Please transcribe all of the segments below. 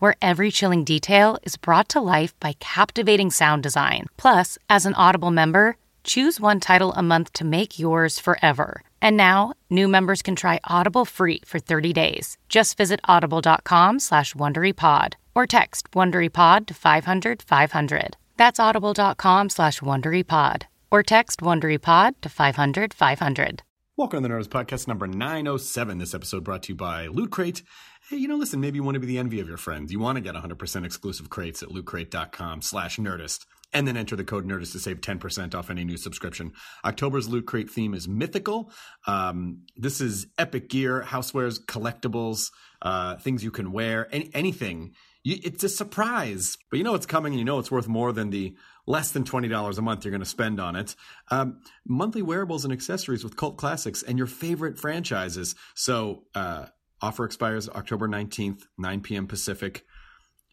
where every chilling detail is brought to life by captivating sound design. Plus, as an Audible member, choose one title a month to make yours forever. And now, new members can try Audible free for 30 days. Just visit audible.com slash WonderyPod or text WonderyPod to 500 500. That's audible.com slash WonderyPod or text WonderyPod to 500 500. Welcome to the Nerdist Podcast number 907. This episode brought to you by Loot Crate. Hey, you know, listen, maybe you want to be the envy of your friends. You want to get 100% exclusive crates at lootcrate.com slash nerdist and then enter the code nerdist to save 10% off any new subscription. October's Loot Crate theme is mythical. Um, this is epic gear, housewares, collectibles, uh, things you can wear, any, anything. You, it's a surprise, but you know it's coming and you know it's worth more than the less than $20 a month you're going to spend on it. Um, monthly wearables and accessories with cult classics and your favorite franchises. So, uh, offer expires October 19th, 9 p.m. Pacific.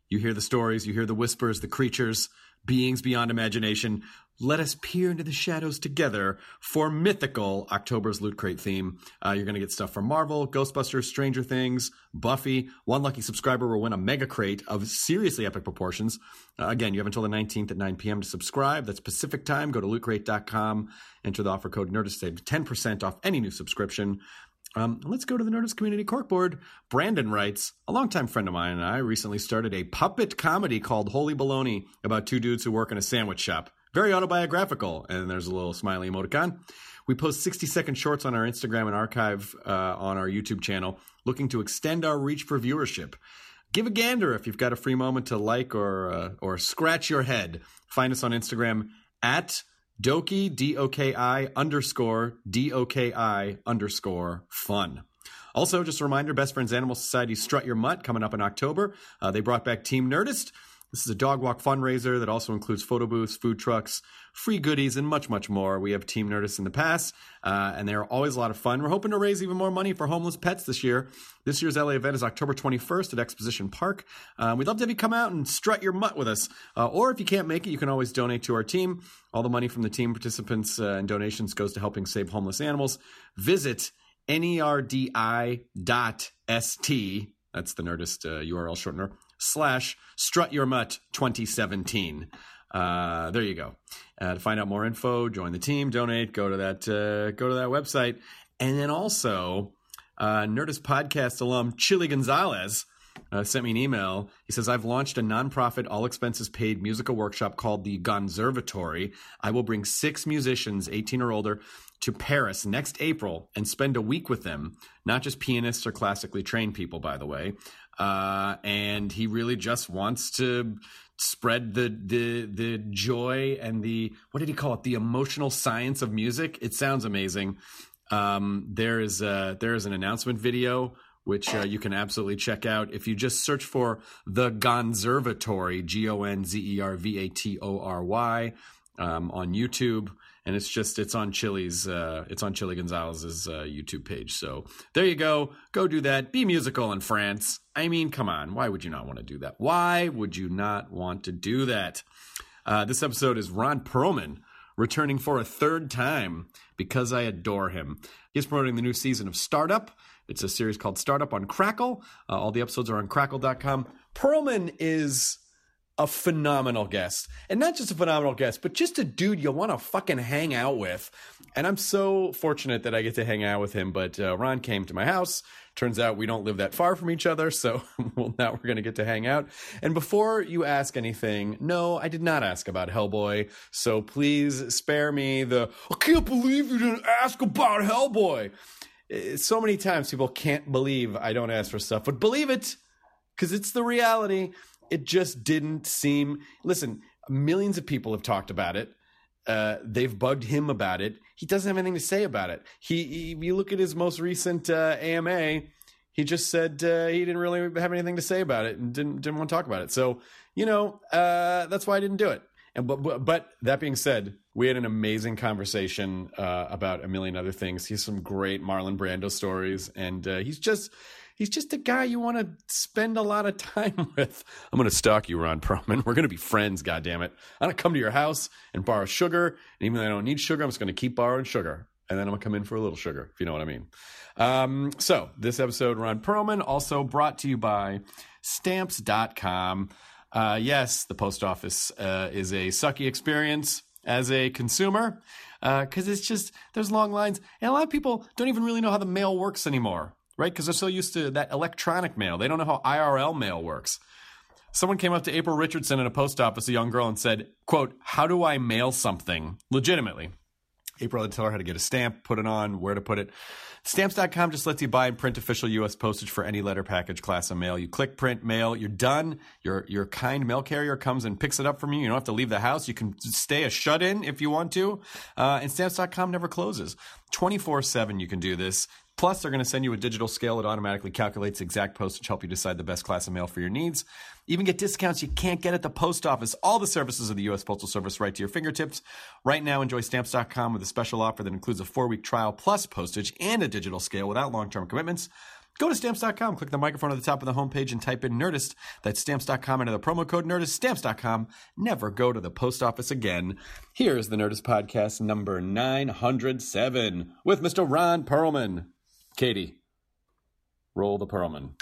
You hear the stories, you hear the whispers, the creatures, beings beyond imagination. Let us peer into the shadows together for mythical October's Loot Crate theme. Uh, you're going to get stuff from Marvel, Ghostbusters, Stranger Things, Buffy. One lucky subscriber will win a mega crate of seriously epic proportions. Uh, again, you have until the 19th at 9 p.m. to subscribe. That's Pacific time. Go to lootcrate.com, enter the offer code NERDIST, save 10% off any new subscription. Um, let's go to the Nerdist Community Corkboard. Brandon writes, a longtime friend of mine and I recently started a puppet comedy called Holy Baloney about two dudes who work in a sandwich shop. Very autobiographical. And there's a little smiley emoticon. We post 60 second shorts on our Instagram and archive uh, on our YouTube channel, looking to extend our reach for viewership. Give a gander if you've got a free moment to like or uh, or scratch your head. Find us on Instagram at Doki, D O K I underscore D O K I underscore fun. Also, just a reminder Best Friends Animal Society Strut Your Mutt coming up in October. Uh, they brought back Team Nerdist. This is a dog walk fundraiser that also includes photo booths, food trucks, free goodies, and much, much more. We have Team Nerdist in the past, uh, and they're always a lot of fun. We're hoping to raise even more money for homeless pets this year. This year's LA event is October 21st at Exposition Park. Uh, we'd love to have you come out and strut your mutt with us. Uh, or if you can't make it, you can always donate to our team. All the money from the team participants uh, and donations goes to helping save homeless animals. Visit nerdi.st. That's the Nerdist URL uh, shortener slash strut your mutt 2017. Uh, there you go. Uh, to find out more info, join the team, donate, go to that uh, go to that website, and then also uh, Nerdist podcast alum Chilly Gonzales uh, sent me an email. He says, I've launched a nonprofit, all expenses paid musical workshop called the Gonzervatory. I will bring six musicians, 18 or older, to Paris next April and spend a week with them. Not just pianists or classically trained people, by the way. Uh, and he really just wants to spread the the the joy and the what did he call it? The emotional science of music? It sounds amazing. Um, there is a, there is an announcement video which uh, you can absolutely check out. If you just search for the Gonzervatory G O N Z E R V A T O R Y um, on YouTube and it's just it's on Chilly's uh, it's on Chilly Gonzales's uh, YouTube page. So there you go. Go do that. Be musical in France. I mean, come on. Why would you not want to do that? Why would you not want to do that? Uh, this episode is Ron Perlman returning for a third time because I adore him. He's promoting the new season of Startup. It's a series called Startup on Crackle. Uh, all the episodes are on crackle.com. Perlman is a phenomenal guest. And not just a phenomenal guest, but just a dude you'll want to fucking hang out with. And I'm so fortunate that I get to hang out with him. But uh, Ron came to my house. Turns out we don't live that far from each other. So well, now we're going to get to hang out. And before you ask anything, no, I did not ask about Hellboy. So please spare me the, I can't believe you didn't ask about Hellboy. Uh, So many times people can't believe I don't ask for stuff, but believe it because it's the reality. It just didn't seem. Listen, millions of people have talked about it. Uh, they've bugged him about it. He doesn't have anything to say about it. He, he you look at his most recent uh, AMA. He just said uh, he didn't really have anything to say about it and didn't didn't want to talk about it. So you know uh, that's why I didn't do it. And but, but but that being said, we had an amazing conversation uh, about a million other things. He's some great Marlon Brando stories, and uh, he's just he's just a guy you want to spend a lot of time with. I'm going to stalk you, Ron Perlman. We're going to be friends. God damn it! I'm going to come to your house and borrow sugar, and even though I don't need sugar, I'm just going to keep borrowing sugar. And then I'm gonna come in for a little sugar, if you know what I mean. Um, so this episode, Ron Perlman, also brought to you by Stamps.com. Uh, yes, the post office uh, is a sucky experience as a consumer because it's just there's long lines, and a lot of people don't even really know how the mail works anymore, right? Because they're so used to that electronic mail, they don't know how IRL mail works. Someone came up to April Richardson in a post office, a young girl, and said, "quote How do I mail something legitimately?" April had to tell her how to get a stamp, put it on, where to put it. Stamps.com just lets you buy and print official U.S. postage for any letter package class of mail. You click print mail, you're done. Your your kind mail carrier comes and picks it up from you. You don't have to leave the house. You can stay a shut in if you want to. Uh, and Stamps.com never closes. 24 7 you can do this. Plus, they're going to send you a digital scale that automatically calculates exact postage, help you decide the best class of mail for your needs. Even get discounts you can't get at the post office. All the services of the U.S. Postal Service right to your fingertips. Right now, enjoy Stamps.com with a special offer that includes a four week trial plus postage and a digital scale without long term commitments. Go to stamps.com, click the microphone at the top of the homepage, and type in Nerdist. That's stamps.com, enter the promo code Nerdist, stamps.com. Never go to the post office again. Here's the Nerdist Podcast number 907 with Mr. Ron Perlman. Katie, roll the Perlman.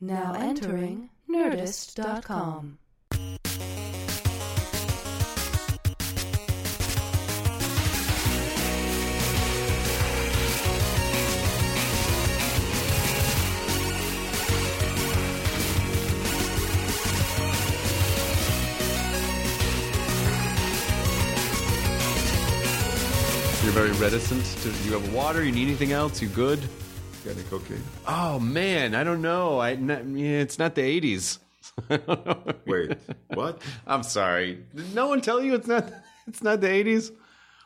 Now entering Nerdist.com. very reticent. To, you have water? You need anything else? You good? Got any cocaine? Oh, man, I don't know. I, not, yeah, it's not the 80s. Wait, what? I'm sorry. Did no one tell you it's not it's not the 80s?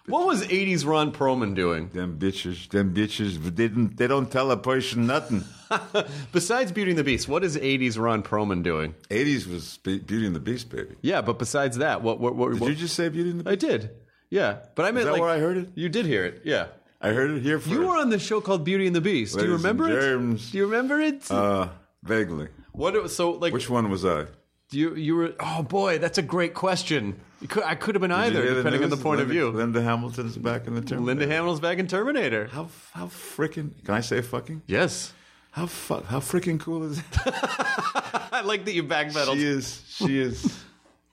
What was 80s Ron Perlman doing? Them bitches, them bitches didn't. They don't tell a person nothing. Besides Beauty and the Beast, what is 80s Ron Perlman doing? '80s was Be- Beauty and the Beast, baby. Yeah, but besides that, what what what, Did what you just say Beauty and the I did. Yeah, but I meant that like where I heard it? You did hear it. Yeah. I heard it here first. You were on the show called Beauty and the Beast. Do you Ladies remember it? Do you remember it? uh, vaguely. what it was so like Which one was I? you you were Oh boy, that's a great question. You could, I could have been either depending on the point of view. Linda Hamilton's back in the Terminator. Linda Hamilton's back in Terminator. How how freaking? Can I say fucking? Yes. How fu- how freaking cool is that? I like that you backpedaled. she is. She is.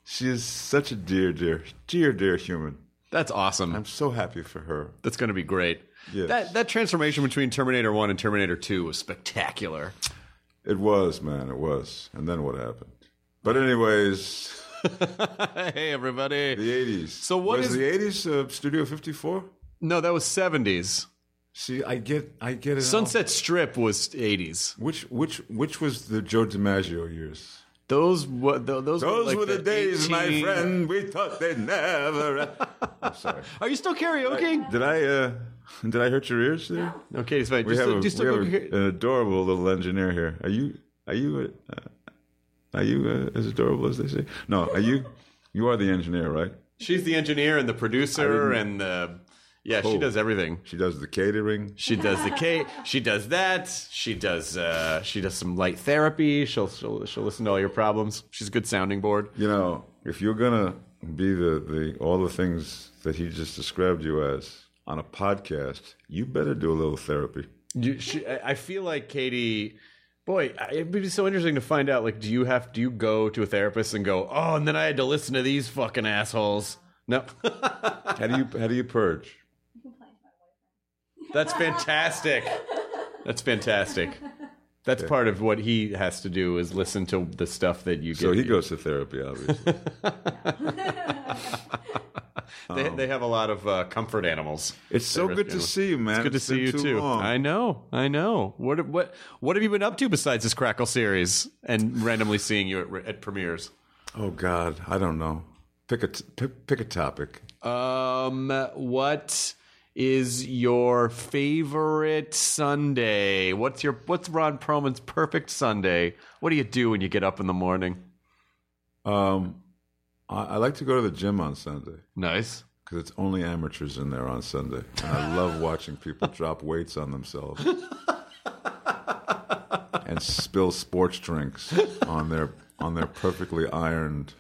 She is such a dear, dear, dear, dear human. That's awesome. I'm so happy for her. That's going to be great. Yes. That that transformation between Terminator 1 and Terminator 2 was spectacular. It was, man. It was. And then what happened? But anyways, hey everybody. the '80s. So what was is- the '80s? Uh, Studio 54. No, that was 70s. See, I get, I get it. Sunset Strip was 80s. Which, which, which was the Joe DiMaggio years? Those were those, Those were, like were the, days, my friend. We thought they'd never. I'm sorry. Are you still karaoke? Did I, uh, did I hurt your ears there? Okay, it's fine. We Just, have, a, just we have a- an adorable little engineer here. Are you, are you, uh, are you uh, as adorable as they say? No, are you? You are the engineer, right? She's the engineer and the producer and the yeah, she Oh. does everything. She does the catering. She does the cake. She does that. She does. Uh, she does some light therapy. She'll, she'll she'll listen to all your problems. She's a good sounding board. You know, if you're gonna be the, the all the things that he just described you as on a podcast, you better do a little therapy. You, she, I I feel like Katie Boy, it'd be so interesting to find out. Like, do you have do you go to a therapist and go, oh, and then I had to listen to these fucking assholes? No, How do you how do you purge? That's fantastic. That's fantastic. That's part of what he has to do is listen to the stuff that you get. So he goes to therapy, obviously. They, they have a lot of uh, comfort animals. It's so good to animals. see you, man. It's good to see you too too. I know, I know. What what what have you been up to besides this Crackle series and randomly seeing you at, at premieres? Oh God, I don't know. Pick a t- pick, pick a topic. Um, what is your favorite Sunday? What's your what's Ron Perlman's perfect Sunday? What do you do when you get up in the morning? Um, I, I like to go to the gym on Sunday Nice. because it's only amateurs in there on Sunday, and I love watching people drop weights on themselves and spill sports drinks on their on their perfectly ironed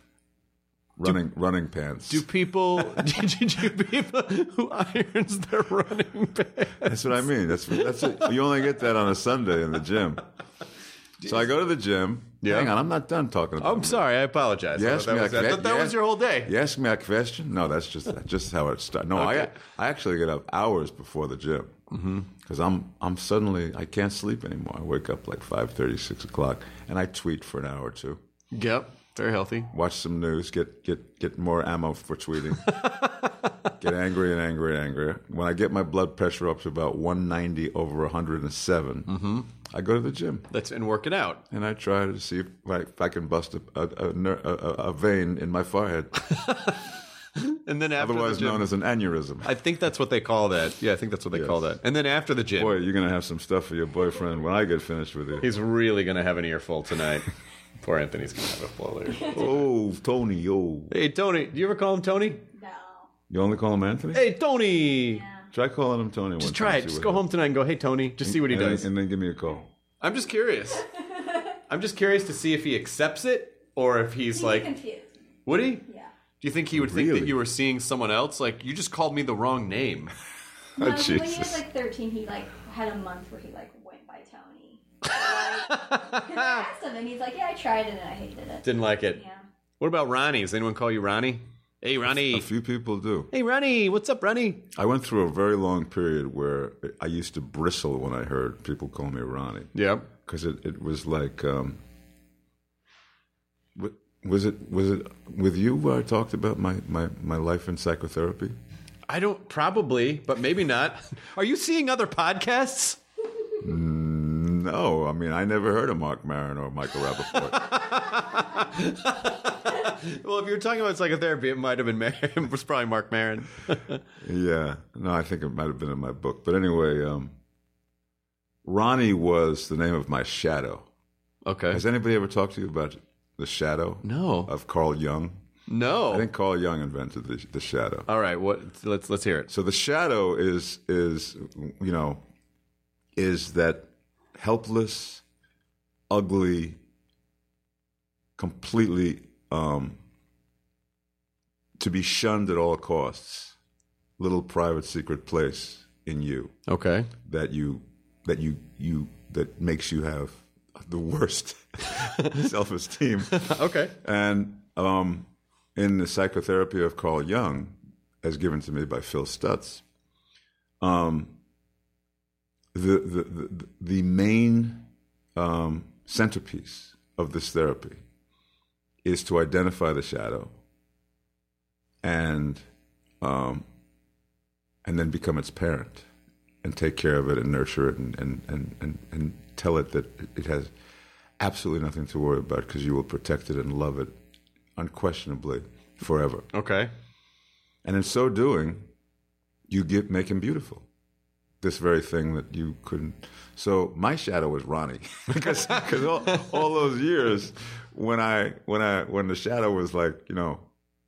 running running pants. Do people do, do people who irons their running pants? That's what I mean. That's that's it. You only get that on a Sunday in the gym. So I go to the gym. Yeah. Hang on, I'm not done talking. About I'm sorry, I apologize. You I asked thought me that, was, a I que- thought that you was your whole day. You ask me a question? No, that's just that's just how it starts. No, Okay. I I actually get up hours before the gym mm-hmm. because I'm I'm suddenly I can't sleep anymore. I wake up like 5:30, 6 o'clock, and I tweet for an hour or two. Yep, very healthy. Watch some news, get get get more ammo for tweeting. get angry and angry and angrier. When I get my blood pressure up to about 190 over 107, mm-hmm. I go to the gym. That's and work it out. and I try to see if I, if I can bust a, a, a, ner- a, a- a vein in my forehead, And then after otherwise the gym, known as an aneurysm. I think that's what they call that. Yeah, I think that's what they Yes. call that. And then after the gym, Boy, you're gonna have some stuff for your boyfriend when I get finished with you. he's really gonna have an earful tonight. Poor Anthony's gonna have a full earful. Oh, Tony, yo. Hey Tony, do you ever call him Tony? No. You only call him Anthony? Hey Tony, Yeah. Try calling him Tony. just try it. Just go home tonight and go, hey Tony, just see what he and does. And then give me a call. I'm just curious. I'm just curious to see if he accepts it or if he's He's like, confused. would he? Yeah. Do you think he would think that you were seeing someone else? Like you just called me the wrong name. Oh, no, Oh, so when he Jesus. was like 13, he like had a month where he like went by Tony. So, like, 'cause I asked him, and he's like, "Yeah, I tried it, and I hated it." Didn't like it. Yeah. What about Ronnie? Does anyone call you Ronnie? Hey Ronnie. A few people do. Hey Ronnie, what's up, Ronnie? I went through a very long period where I used to bristle when I heard people call me Ronnie. Yep. because it, it was like um, wa- was it was it with you where I talked about my, my, my life in psychotherapy? I don't probably, but maybe not. Are you seeing other podcasts? No, I mean I never heard of Marc Maron or Michael Rapaport. Well, if you're talking about psychotherapy, it might have been Mar- it was probably Marc Maron. yeah, no, I think it might have been in my book. But anyway, um, Ronnie was the name of my shadow. Okay. Has anybody ever talked to you about the shadow No. of Carl Jung? No. I think Carl Jung invented the, the shadow. All right. What? Let's let's hear it. So the shadow is is you know is that helpless, ugly, completely um, to be shunned at all costs, little private secret place in you Okay. that you that you you that makes you have the worst self esteem. Okay. And um, in the psychotherapy of Carl Jung, as given to me by Phil Stutz, um, the, the, the, the main um, centerpiece of this therapy is to identify the shadow and um, and then become its parent and take care of it and nurture it and, and, and, and, and tell it that it has absolutely nothing to worry about because you will protect it and love it unquestionably forever. Okay. And in so doing, you give, make him beautiful. This very thing that you couldn't. So my shadow was Ronnie because because all, all those years when I when I when the shadow was like you know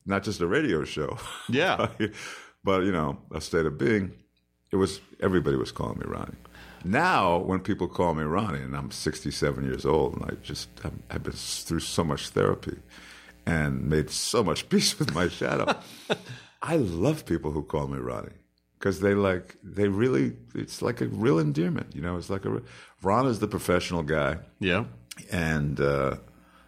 not just a radio show, Yeah. but you know a state of being. It was everybody was calling me Ronnie. Now, when people call me Ronnie, and I'm 67 years old, and I just I've, I've been through so much therapy and made so much peace with my shadow. I love people who call me Ronnie because they like they really it's like a real endearment. You know, it's like a Ron is the professional guy, Yeah. and uh,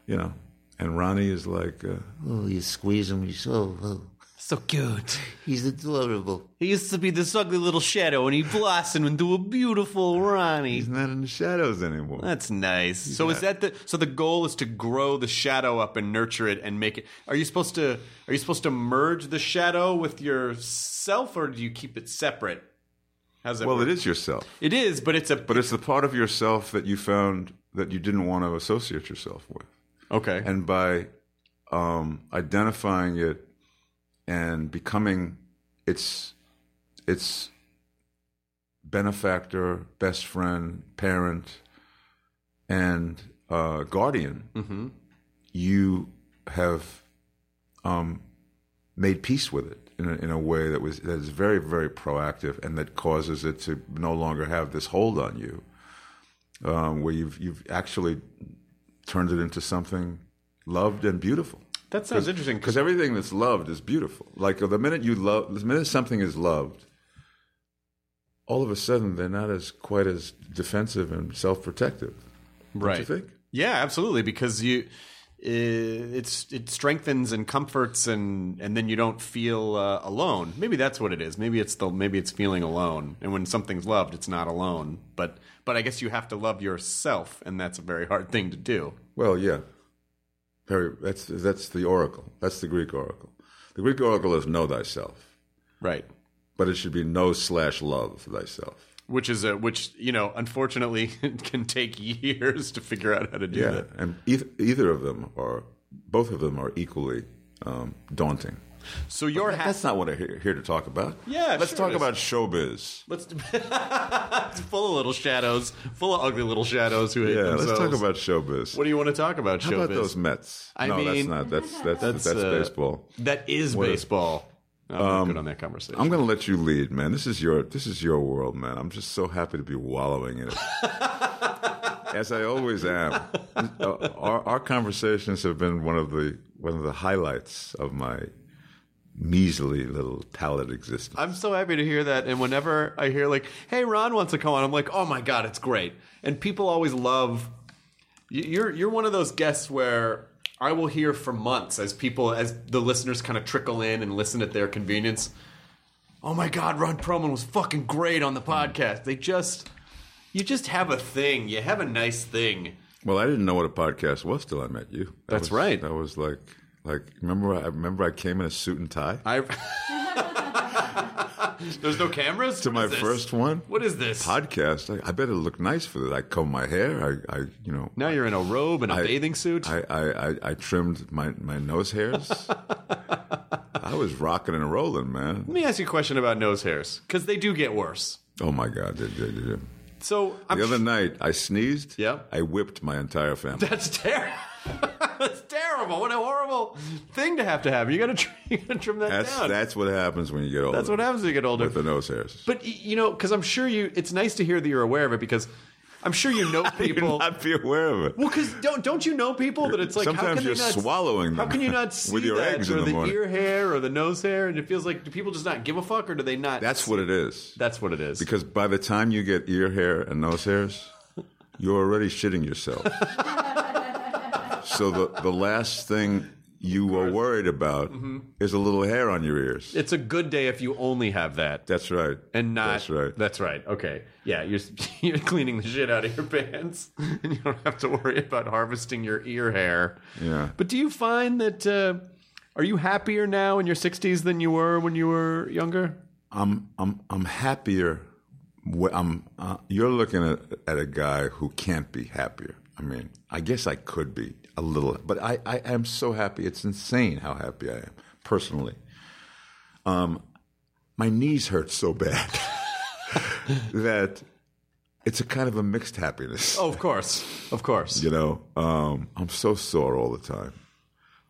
you know, and Ronnie is like. Uh, Oh, you squeeze him. you so. Oh, So cute. he's adorable. He used to be this ugly little shadow, and he blossomed into a beautiful Ronnie. he's not in the shadows anymore. That's nice. So is that the so the goal is to grow the shadow up and nurture it and make it Are you supposed to are you supposed to merge the shadow with yourself or do you keep it separate? How's that well, work? it is yourself, It is, but it's a but it's the part of yourself that you found that you didn't want to associate yourself with. Okay. and by um, identifying it and becoming its its benefactor, best friend, parent, and uh, guardian, you have um, made peace with it in a, in a way that was that is very very proactive and that causes it to no longer have this hold on you, um, where you've you've actually turned it into something loved and beautiful. That sounds interesting Because everything that's loved is beautiful. Like the minute you love, the minute something is loved, all of a sudden they're not as quite as defensive and self-protective. right. Don't you think? Yeah, absolutely because you it's it strengthens and comforts and and then you don't feel uh, alone. Maybe that's what it is. Maybe it's the maybe it's feeling alone. And when something's loved, it's not alone. But but I guess you have to love yourself and that's a very hard thing to do. Well, yeah. Very. That's that's the oracle. That's the Greek oracle. The Greek oracle is know thyself, Right. but it should be know slash love thyself. Which is a which you know unfortunately can take years to figure out how to do Yeah, that. and either, either of them are, both of them are equally um, daunting. So you're But ha- that's not what I'm here, here to talk about. Yeah, let's sure talk about showbiz. Let's it's full of little shadows, full of ugly little shadows who hate Yeah, themselves. let's talk about showbiz. What do you want to talk about? How showbiz? about those Mets? I no, mean- that's not. That's that's That's, that's, uh, baseball. That is baseball. I'm not good on that conversation. I'm going to let you lead, man. This is your this is your world, man. I'm just so happy to be wallowing in it, as I always am. Uh, our, our conversations have been one of the one of the highlights of my measly little talent existence. I'm so happy to hear that. And whenever I hear like, "Hey, Ron wants to come on," I'm like, "Oh my god, it's great!" And people always love. you- You're you're one of those guests where I will hear for months as people as the listeners kind of trickle in and listen at their convenience. Oh my god, Ron Perlman was fucking great on the podcast. They just you just have a thing. You have a nice thing. Well, I didn't know what a podcast was till I met you. That That's was- right. That was like like remember I remember I came in a suit and tie I There's no cameras to What my first one. What is this? podcast. I, I better look nice for this. I comb my hair. I, I you know, Now you're in a robe and a I- bathing suit. I, I, I, I trimmed my, my nose hairs. I was rocking and rolling, man. Let me ask you a question about nose hairs because they do get worse. Oh my God! They. So I'm The other night, I sneezed. Yeah. I whipped my entire family. that's terrible. that's terrible. What a horrible thing to have to have. You gotta tr- you gotta trim that That's down. that's what happens when you get older. That's what happens when you get older. with the nose hairs. But you know, because I'm sure you. It's nice to hear that you're aware of it because I'm sure you know you people. not be aware of it. well, because don't don't you know people that it's like how Sometimes can you're they not, swallowing How can you not see with your that eggs or in the the morning. ear hair or the nose hair? And it feels like do people just not give a fuck or do they not? That's what it is. that's what it is. Because by the time you get ear hair and nose hairs, you're already shitting yourself. So the the last thing you are worried about is a little hair on your ears. it's a good day if you only have that. That's right. and not That's right. That's right. Okay. Yeah, you're you're cleaning the shit out of your pants, and you don't have to worry about harvesting your ear hair. Yeah. But do you find that uh, are you happier now in your 60s than you were when you were younger? I'm I'm I'm happier. I'm uh, you're looking at at a guy who can't be happier. I mean, I guess I could be a little, but I I am so happy. It's insane how happy I am personally. Um, my knees hurt so bad that it's a kind of a mixed happiness. Oh, of course, of course. You know, um, I'm so sore all the time,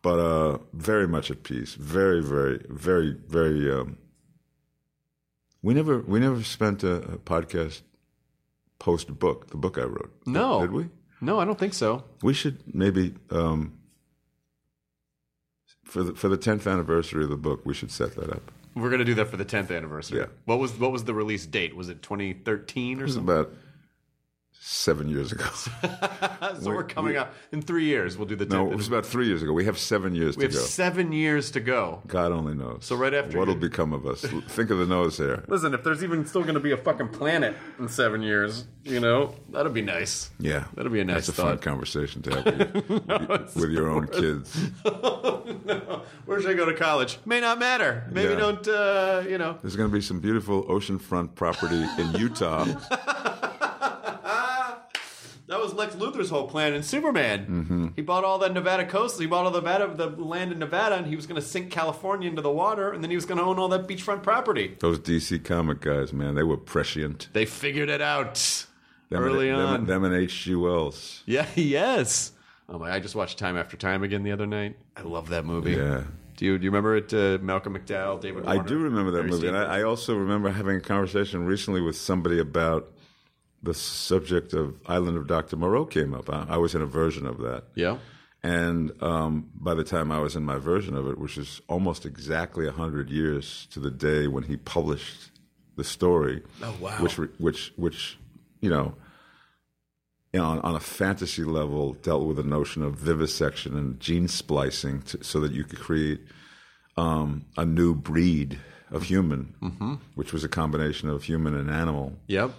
but uh, very much at peace. Very, very, very, very. Um, we never, we never spent a, a podcast post book, the book I wrote. No, did we? No, I don't think so. We should maybe um, for the for the tenth anniversary of the book, we should set that up. We're gonna do that for the 10th anniversary. Yeah. What was what was the release date? Was it 2013 or It was something? about seven years ago. so we're coming up in three years. We'll do the 10th. no, it was about three years ago. We have seven years we to have go. seven years to go. God only knows. So right after what'll you- become of us? Think of the nose hair. Listen, if there's even still gonna be a fucking planet in seven years, you know, that'd be nice. Yeah, That'd be a nice That's a fun conversation to have with, with your own kids. No, Where should I go to college? May not matter. Maybe Yeah. don't. Uh, you know. There's going to be some beautiful oceanfront property in Utah. That was Lex Luthor's whole plan in Superman. He bought all the Nevada coast. He bought all the Nevada, the land in Nevada, and he was going to sink California into the water, and then he was going to own all that beachfront property. Those DC comic guys, man, they were prescient. They figured it out Them early and, on. Them, them and H.G. Wells. Yeah. Yes. Oh my! I just watched Time After Time again the other night. I love that movie. Yeah. Do you do you remember it? Uh, Malcolm McDowell, David. I do remember that Barry movie, and I, I also remember having a conversation recently with somebody about the subject of Island of Dr. Moreau came up. I, I was in a version of that. yeah. And um, by the time I was in my version of it, which is almost exactly 100 years to the day when he published the story. Oh, wow. Which, which, which you know, you know, on, on a fantasy level, dealt with the notion of vivisection and gene splicing to, so that you could create um, a new breed of human, Mm-hmm. which was a combination of human and animal Yep.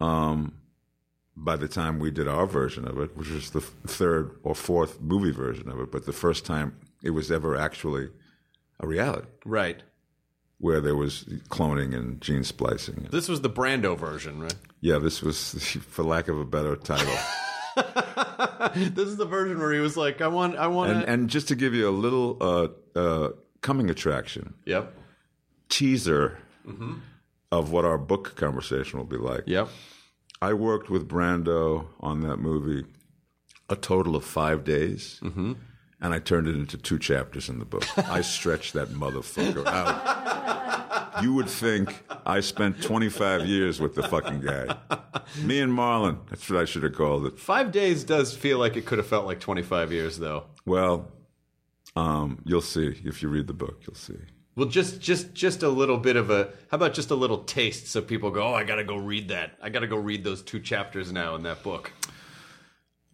By the time we did our version of it, which was the third or fourth movie version of it, but the first time it was ever actually a reality Right. where there was cloning and gene splicing. This was the Brando version, right? Yeah, this was, for lack of a better title. this is the version where he was like, "I want, I want." and, and just to give you a little uh, uh, coming attraction yep. teaser of what our book conversation will be like. Yep. I worked with Brando on that movie a total of five days, Mm-hmm. and I turned it into two chapters in the book. I stretched that motherfucker out. You would think I spent 25 years with the fucking guy. Me and Marlon. That's what I should have called it. Five days does feel like it could have felt like twenty-five years, though. Well, um, you'll see if you read the book. You'll see. Well, just just just a little bit of a. How about just a little taste, so people go, "Oh, I got to go read that. I got to go read those two chapters now in that book."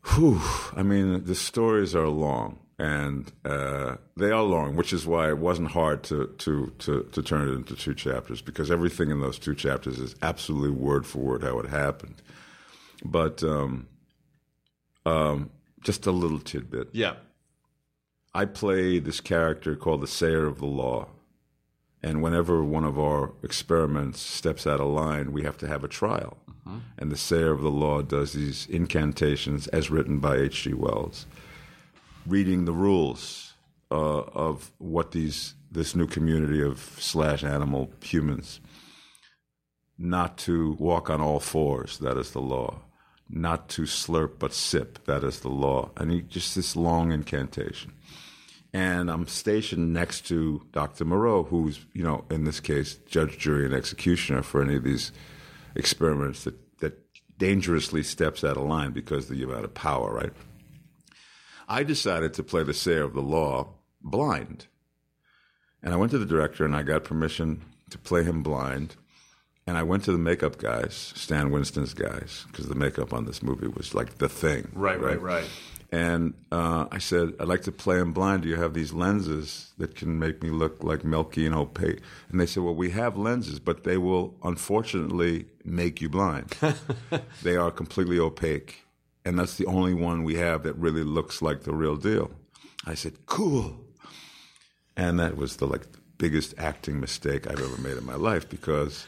Whew. I mean, the stories are long, and uh, they are long, which is why it wasn't hard to, to, to, to turn it into two chapters because everything in those two chapters is absolutely word for word how it happened. But um, um, just a little tidbit. Yeah. I play this character called the Sayer of the Law. And whenever one of our experiments steps out of line, we have to have a trial. And the Sayer of the Law does these incantations as written by H.G. Wells, reading the rules uh, of what these this new community of slash animal humans not to walk on all fours, that is the law. Not to slurp but sip, that is the law. And he, just this long incantation. And I'm stationed next to Dr. Moreau, who's, you know, in this case, judge, jury, and executioner for any of these experiments that, that dangerously steps out of line because of the amount of power, right? I decided to play the sayer of the law blind. And I went to the director and I got permission to play him blind. And I went to the makeup guys, Stan Winston's guys, because the makeup on this movie was like the thing. Right. Right. Right. And uh, I said, I'd like to play him blind. Do you have these lenses that can make me look like milky and opaque? And they said, Well, we have lenses, but they will unfortunately make you blind. they are completely opaque. And that's the only one we have that really looks like the real deal. I said, Cool. And that was the like biggest acting mistake I've ever made in my life because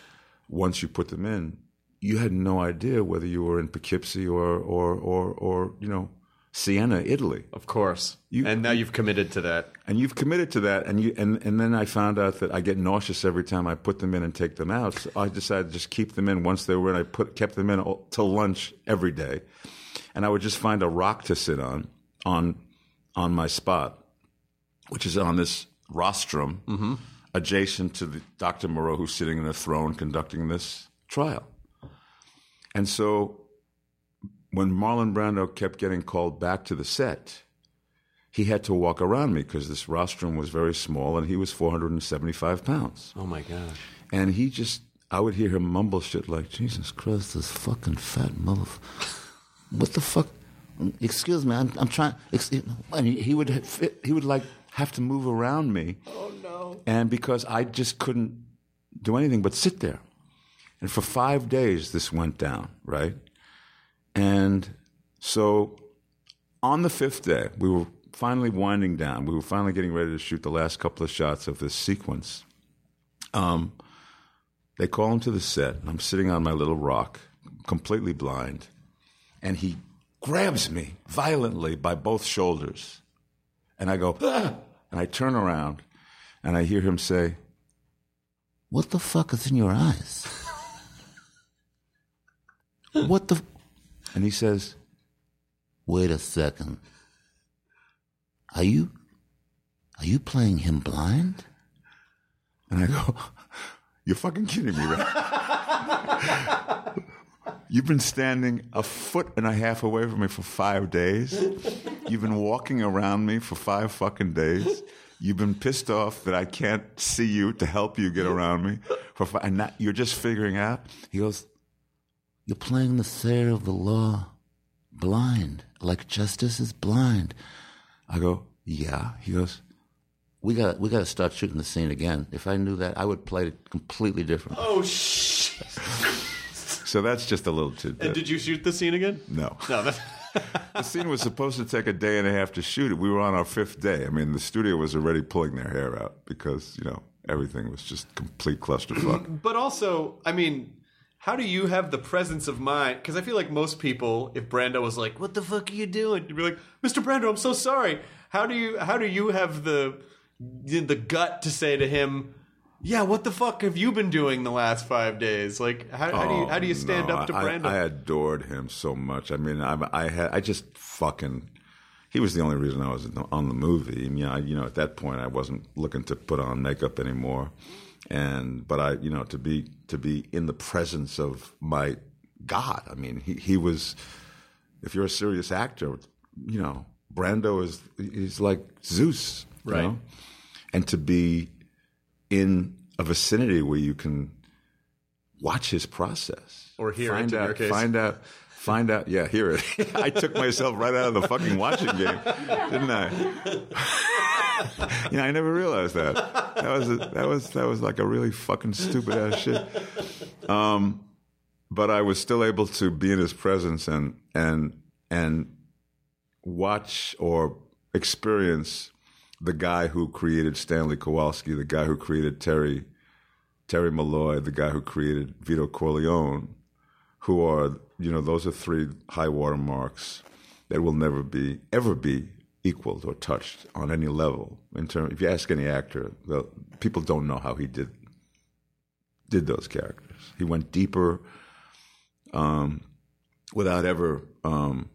once you put them in, you had no idea whether you were in Poughkeepsie or or or, or you know Siena, Italy. Of course. You- and now you've committed to that. And you've committed to that, and you and, and then I found out that I get nauseous every time I put them in and take them out. So I decided to just keep them in. Once they were in, I put kept them in all, till lunch every day, and I would just find a rock to sit on on on my spot, which is on this rostrum mm-hmm. adjacent to the Dr. Moreau, who's sitting in a throne conducting this trial. And so when Marlon Brando kept getting called back to the set, he had to walk around me because this rostrum was very small and he was 475 pounds. Oh my gosh. And he just, I would hear him mumble shit like, Jesus Christ, this fucking fat motherfucker. What the fuck? Excuse me, I'm, I'm trying. And he, he would fit, he would like have to move around me. Oh no! And because I just couldn't do anything but sit there, and for five days this went down, right? And so on the fifth day, we were finally winding down. We were finally getting ready to shoot the last couple of shots of this sequence. Um, they call him to the set, and I'm sitting on my little rock, completely blind, and he grabs me violently by both shoulders. And I go, ah! and I turn around, and I hear him say, What the fuck is in your eyes? what the? And he says, Wait a second. Are you, are you playing him blind? And I go, You're fucking kidding me, right? You've been standing a foot and a half away from me for five days. You've been walking around me for five fucking days. You've been pissed off that I can't see you to help you get around me for five, and that you're just figuring out. He goes, "You're playing the theater of the law, blind, like justice is blind." I go, "Yeah." He goes, "We got we got to start shooting the scene again. If I knew that, I would play it completely different." Oh shit. So that's just a little tidbit. And did you shoot the scene again? no. No. That, the scene was supposed to take a day and a half to shoot it. We were on our fifth day. I mean, the studio was already pulling their hair out because, you know, everything was just complete clusterfuck. but also, I mean, how do you have the presence of mind? Because I feel like most people, if Brando was like, "What the fuck are you doing?" You'd be like, "Mr. Brando, I'm so sorry." How do you how do you have the the gut to say to him? Yeah, what the fuck have you been doing the last five days? Like, how, how do you oh, how do you stand Oh, No, up to Brando? I, I adored him so much. I mean, I, I had, I just fucking. He was the only reason I was on the movie. I mean, I, you know, at that point, I wasn't looking to put on makeup anymore, and but I, you know, to be to be in the presence of my God. I mean, he he was. If you're a serious actor, you know, Brando is he's like Zeus, you Right. know? and to be in a vicinity where you can watch his process Or hear it, find in out. Find out, find out. Yeah, hear it. I took myself right out of the fucking watching game, didn't I? you know, I never realized that. That was a, that was that was like a really fucking stupid ass shit. Um, but I was still able to be in his presence and and and watch or experience the guy who created Stanley Kowalski, the guy who created Terry Terry Malloy, the guy who created Vito Corleone, who are you know those are three high water marks that will never be ever be equaled or touched on any level. In term, if you ask any actor, people don't know how he did did those characters. He went deeper um, without ever um,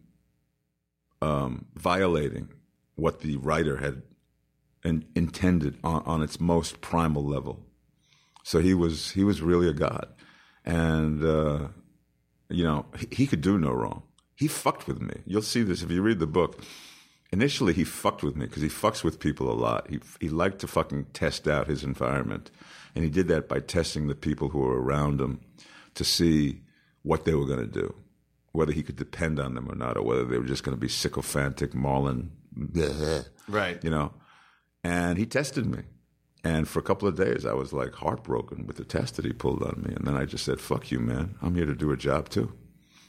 um, violating what the writer had in, intended on, on its most primal level. So he was he was really a god, and uh, you know he, he could do no wrong. He fucked with me. You'll see this if you read the book. Initially, he fucked with me because he fucks with people a lot. He he liked to fucking test out his environment, and he did that by testing the people who were around him to see what they were going to do, whether he could depend on them or not, or whether they were just going to be sycophantic Marlin, right. you know. And he tested me. And for a couple of days, I was like heartbroken with the test that he pulled on me. And then I just said, fuck you, man. I'm here to do a job too.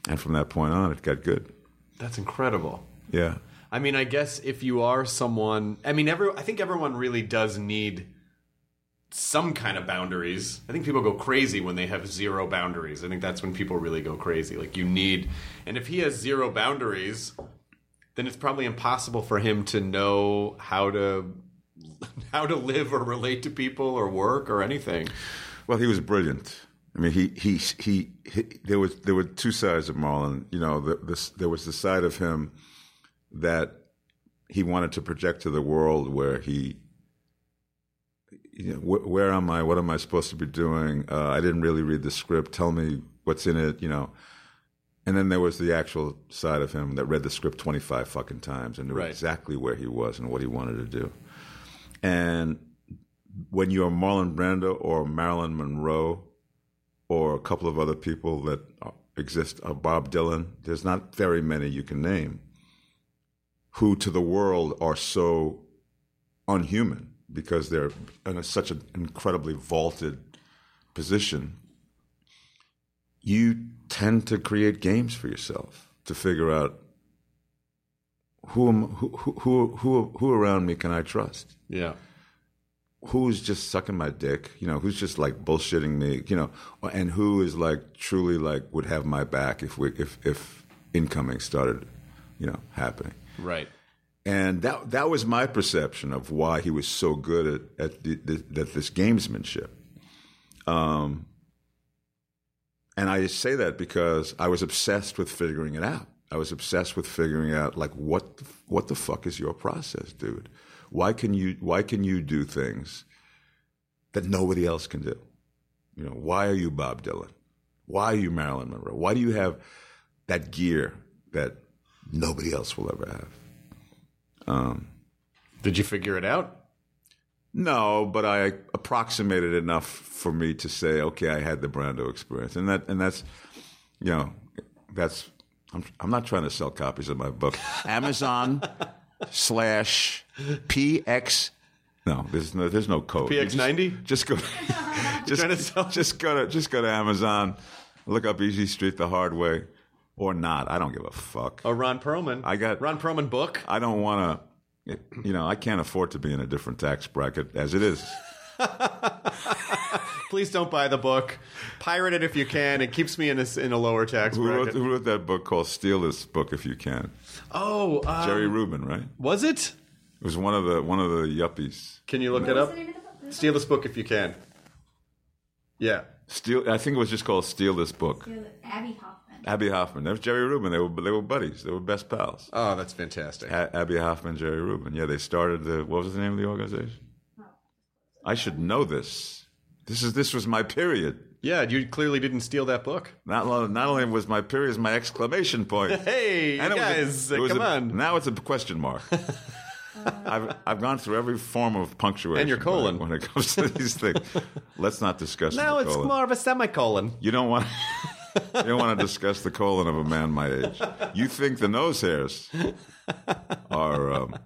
And from that point on, it got good. That's incredible. Yeah. I mean, I guess if you are someone, I mean, every, I think everyone really does need some kind of boundaries. I think people go crazy when they have zero boundaries. I think that's when people really go crazy. Like you need, and if he has zero boundaries, then it's probably impossible for him to know how to how to live or relate to people or work or anything. Well, he was brilliant. I mean, he he he. he there was there were two sides of Marlon. You know, the, this, there was the side of him that he wanted to project to the world, where he, you know, wh- where am I? What am I supposed to be doing? Uh, I didn't really read the script. Tell me what's in it. You know, And then there was the actual side of him that read the script 25 fucking times and knew Right. exactly where he was and what he wanted to do. And when you're Marlon Brando or Marilyn Monroe or a couple of other people that exist, uh, Bob Dylan, there's not very many you can name who to the world are so unhuman because they're in a, such an incredibly vaulted position. You tend to create games for yourself to figure out who am, who, who who who who around me can I trust? Yeah. who's just sucking my dick, you know, who's just like bullshitting me, you know, and who is like truly like would have my back if we if if incoming started, you know, happening. Right. And that that was my perception of why he was so good at at, the, the, this gamesmanship. Um, and I say that because I was obsessed with figuring it out. I was obsessed with figuring out like what what the fuck is your process, dude? Why can you why can you do things that nobody else can do? You know, why are you Bob Dylan? Why are you Marilyn Monroe? Why do you have that gear that nobody else will ever have? Um, Did you figure it out? no, but I approximated enough for me to say, okay, I had the Brando experience, and that and that's, you know, that's. I'm I'm not trying to sell copies of my book. Amazon slash PX. No, there's no there's no code. PX90? Just, go. just to sell- just go to just go to Amazon. Look up Easy Street the hard way, or not. I don't give a fuck. Oh, Ron Perlman. I got- Ron Perlman book. I don't want to. You know, I can't afford to be in a different tax bracket as it is. Please don't buy the book. Pirate it if you can. It keeps me in a, in a lower tax Who wrote, bracket. who wrote that book called "Steal This Book If You Can"? Oh, um, Jerry Rubin, right? was it? It was one of the one of the yuppies. Can you look it up? Steal this book if you can. Yeah. Steal. I think it was just called "Steal This Book." Abbie Hoffman. Abbie Hoffman. That was Jerry Rubin. They were they were buddies. They were best pals. Oh, that's fantastic. A- Abbie Hoffman, Jerry Rubin. Yeah, they started the. What was the name of the organization? I should know this. This is this was my period. Yeah, you clearly didn't steal that book. Not lo- not only was my period, my exclamation point. Hey, And it was a- guys, it was come a- on. Now it's a question mark. I've I've gone through every form of punctuation And your colon. when it comes to these things. Let's not discuss. Now it's colon. more of a semicolon. You don't want. You don't want to discuss the colon of a man my age. You think the nose hairs are um,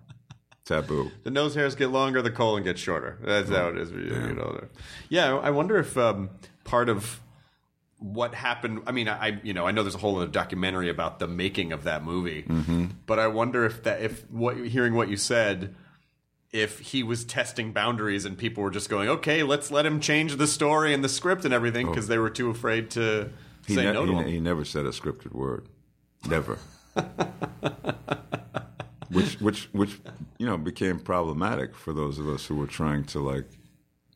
taboo? The nose hairs get longer, the colon gets shorter. That's how it is. when You get older. Yeah, I wonder if um, part of what happened. I mean, I you know I know there's a whole other documentary about the making of that movie, but I wonder if that if what hearing what you said. If he was testing boundaries and people were just going, okay, let's let him change the story and the script and everything because they were too afraid to He, say ne- no to he, him. he never said a scripted word. Never. which which which you know became problematic for those of us who were trying to like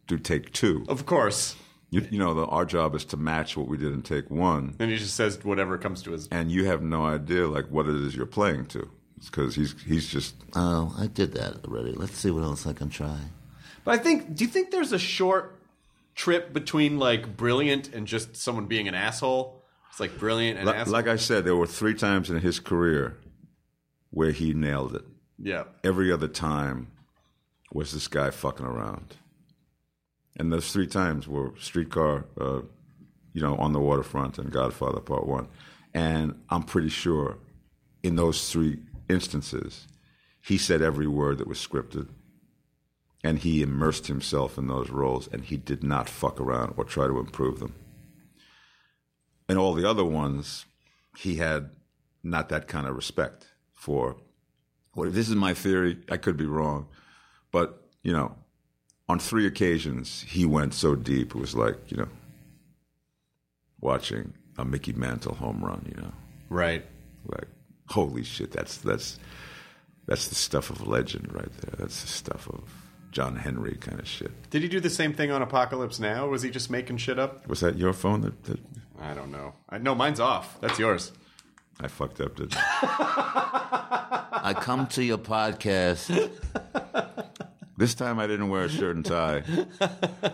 do take two. Of course. You, you know, the, our job is to match what we did in take one, And he just says whatever comes to his. and you have no idea like what it is you're playing to, because he's he's just Oh, I did that already. Let's see what else I can try. But I think, do you think there's a short trip between like brilliant and just someone being an asshole? It's like brilliant and Li- asshole. like I said, there were three times in his career where he nailed it. yeah. Every other time was this guy fucking around, and those three times were Streetcar, uh, you know, on the waterfront and Godfather Part One, and I'm pretty sure in those three instances, he said every word that was scripted. And he immersed himself in those roles, and he did not fuck around or try to improve them. And all the other ones, he had not that kind of respect for. Well, this is my theory. I could be wrong, but you know, on three occasions he went so deep. It was like you know, watching a Mickey Mantle home run. You know, Right. like holy shit, that's that's that's the stuff of legend right there. That's the stuff of John Henry kind of shit. Did he do the same thing on Apocalypse Now? Was he just making shit up? Was that your phone that, that I don't know. I, no, mine's off. That's yours. I fucked up? Did I come to your podcast. This time I didn't wear a shirt and tie.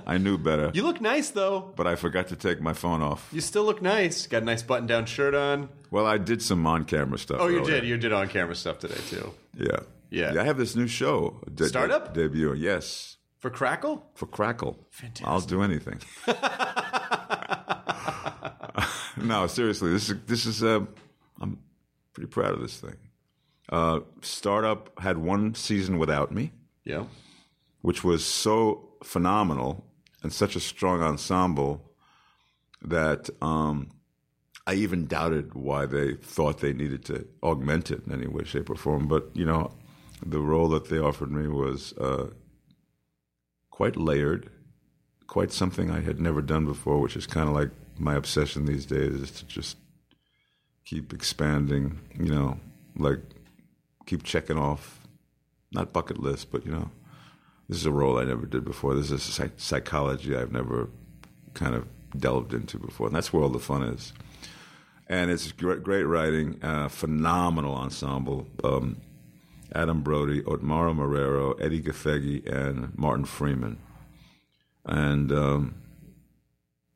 I knew better, You look nice though. but I forgot to take my phone off. You still look nice. Got a nice button-down shirt on. Well, I did some on-camera stuff. Oh, you earlier. did. You did on-camera stuff today too. Yeah. Yeah. I have this new show. de- Startup? de- debut. Yes. For Crackle? For Crackle. Fantastic. I'll do anything. no, seriously. This is this is. Uh, I'm pretty proud of this thing. Uh, Startup had one season without me, Yeah. which was so phenomenal and such a strong ensemble that um, I even doubted why they thought they needed to augment it in any way, shape, or form. But you know, the role that they offered me was uh, quite layered, quite something I had never done before, which is kind of like my obsession these days is to just keep expanding. You know, like keep checking off, not bucket list, but you know, this is a role I never did before. This is psych- psychology I've never kind of delved into before, and that's where all the fun is. And it's great, great writing, uh, phenomenal ensemble. Um, Adam Brody, Otmara Marrero, Edi Gathegi, and Martin Freeman. And um,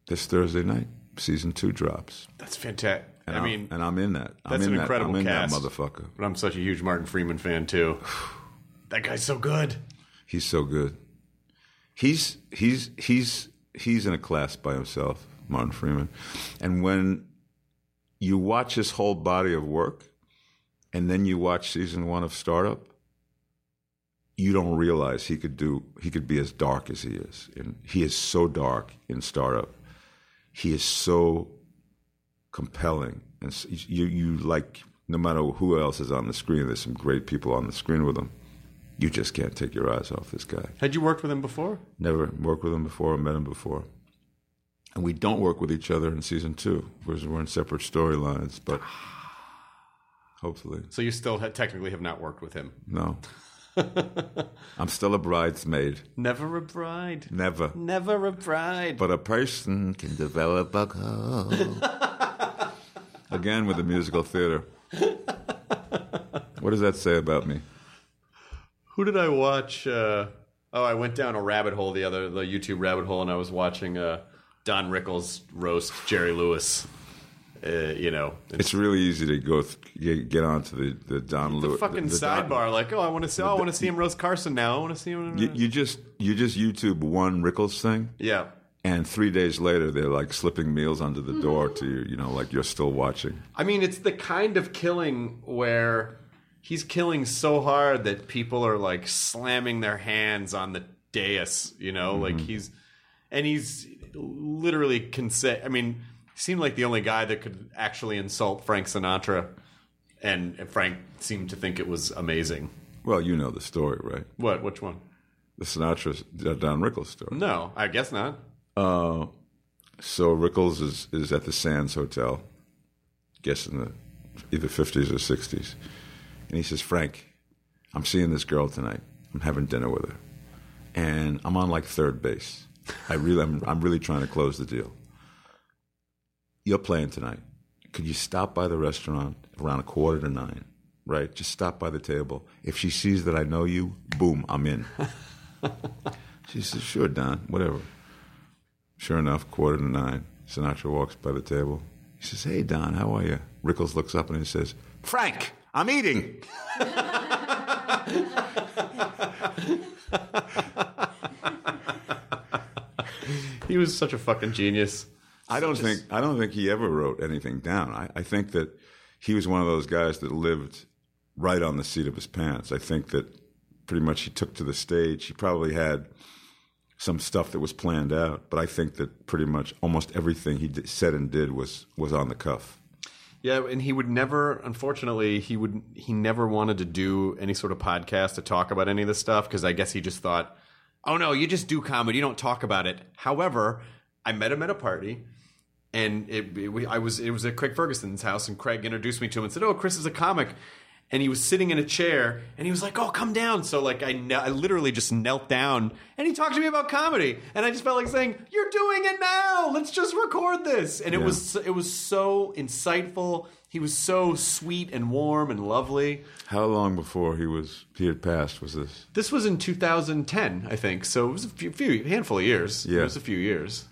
this Thursday night, season two drops. That's fantastic. And I I'm- mean, and I'm in that. I'm that's in an that- incredible I'm in cast. that motherfucker. But I'm such a huge Martin Freeman fan too. that guy's so good. He's so good. He's he's he's he's in a class by himself, Martin Freeman. And when you watch his whole body of work, and then you watch season one of Startup, you don't realize he could do he could be as dark as he is. And he is so dark in Startup. He is so compelling, and you you like no matter who else is on the screen. There's some great people on the screen with him. You just can't take your eyes off this guy. Had you worked with him before? Never worked with him before or met him before. And we don't work with each other in season two because we're in separate storylines, but ah. Hopefully. So you still ha- technically have not worked with him. No. I'm still a bridesmaid. Never a bride. Never. Never a bride. But a person can develop a code. Again with the musical theater. What does that say about me? Who did I watch? Uh, oh, I went down a rabbit hole the other the YouTube rabbit hole, and I was watching uh, Don Rickles roast Jerry Lewis. Uh, you know, It's really easy to go th- get, get onto the, the Don the Lewis. fucking the Don- sidebar. like, oh, I want to see. Oh, I want to see him roast Carson now. I want to see him. You, you just you just YouTube one Rickles thing, yeah. and three days later they're like slipping meals under the door to you. You know, like you're still watching. I mean, it's the kind of killing where he's killing so hard that people are like slamming their hands on the dais, you know, like he's and he's literally can say. I mean, seemed like the only guy that could actually insult Frank Sinatra, and Frank seemed to think it was amazing. Well, you know the story, right? What? Which one? The Sinatra Don Rickles story. No, I guess not. Uh, so Rickles is is at the Sands Hotel, guess in the either fifties or sixties, and he says, "Frank, I'm seeing this girl tonight. I'm having dinner with her, and I'm on like third base. I really, I'm, I'm really trying to close the deal. You're playing tonight. Could you stop by the restaurant around a quarter to nine? Right? Just stop by the table. If she sees that I know you, boom, I'm in." she says, "Sure, Don. Whatever." Sure enough, quarter to nine, Sinatra walks by the table. He says, Hey, Don, how are you? Rickles looks up and he says, Frank, I'm eating. He was such a fucking genius. I don't think I don't think he ever wrote anything down. I, I think that he was one of those guys that lived right on the seat of his pants. I think that pretty much he took to the stage. He probably had some stuff that was planned out, but I think that pretty much almost everything he did, said and did was was on the cuff. Yeah, and he would never. Unfortunately, he would. He never wanted to do any sort of podcast to talk about any of this stuff because I guess he just thought, "Oh no, you just do comedy. You don't talk about it." However, I met him at a party, and it, it- we, I was it was at Craig Ferguson's house, and Craig introduced me to him and said, "Oh, Chris is a comic." and he was sitting in a chair and he was like, "Oh, come down." So like I kne- I literally just knelt down and he talked to me about comedy and I just felt like saying, "You're doing it now. Let's just record this." And it Yeah. was it was so insightful. He was so sweet and warm and lovely. How long before he was he had passed was this? This was in 2010, I think. So it was a few, few handful of years. Yeah. It was a few years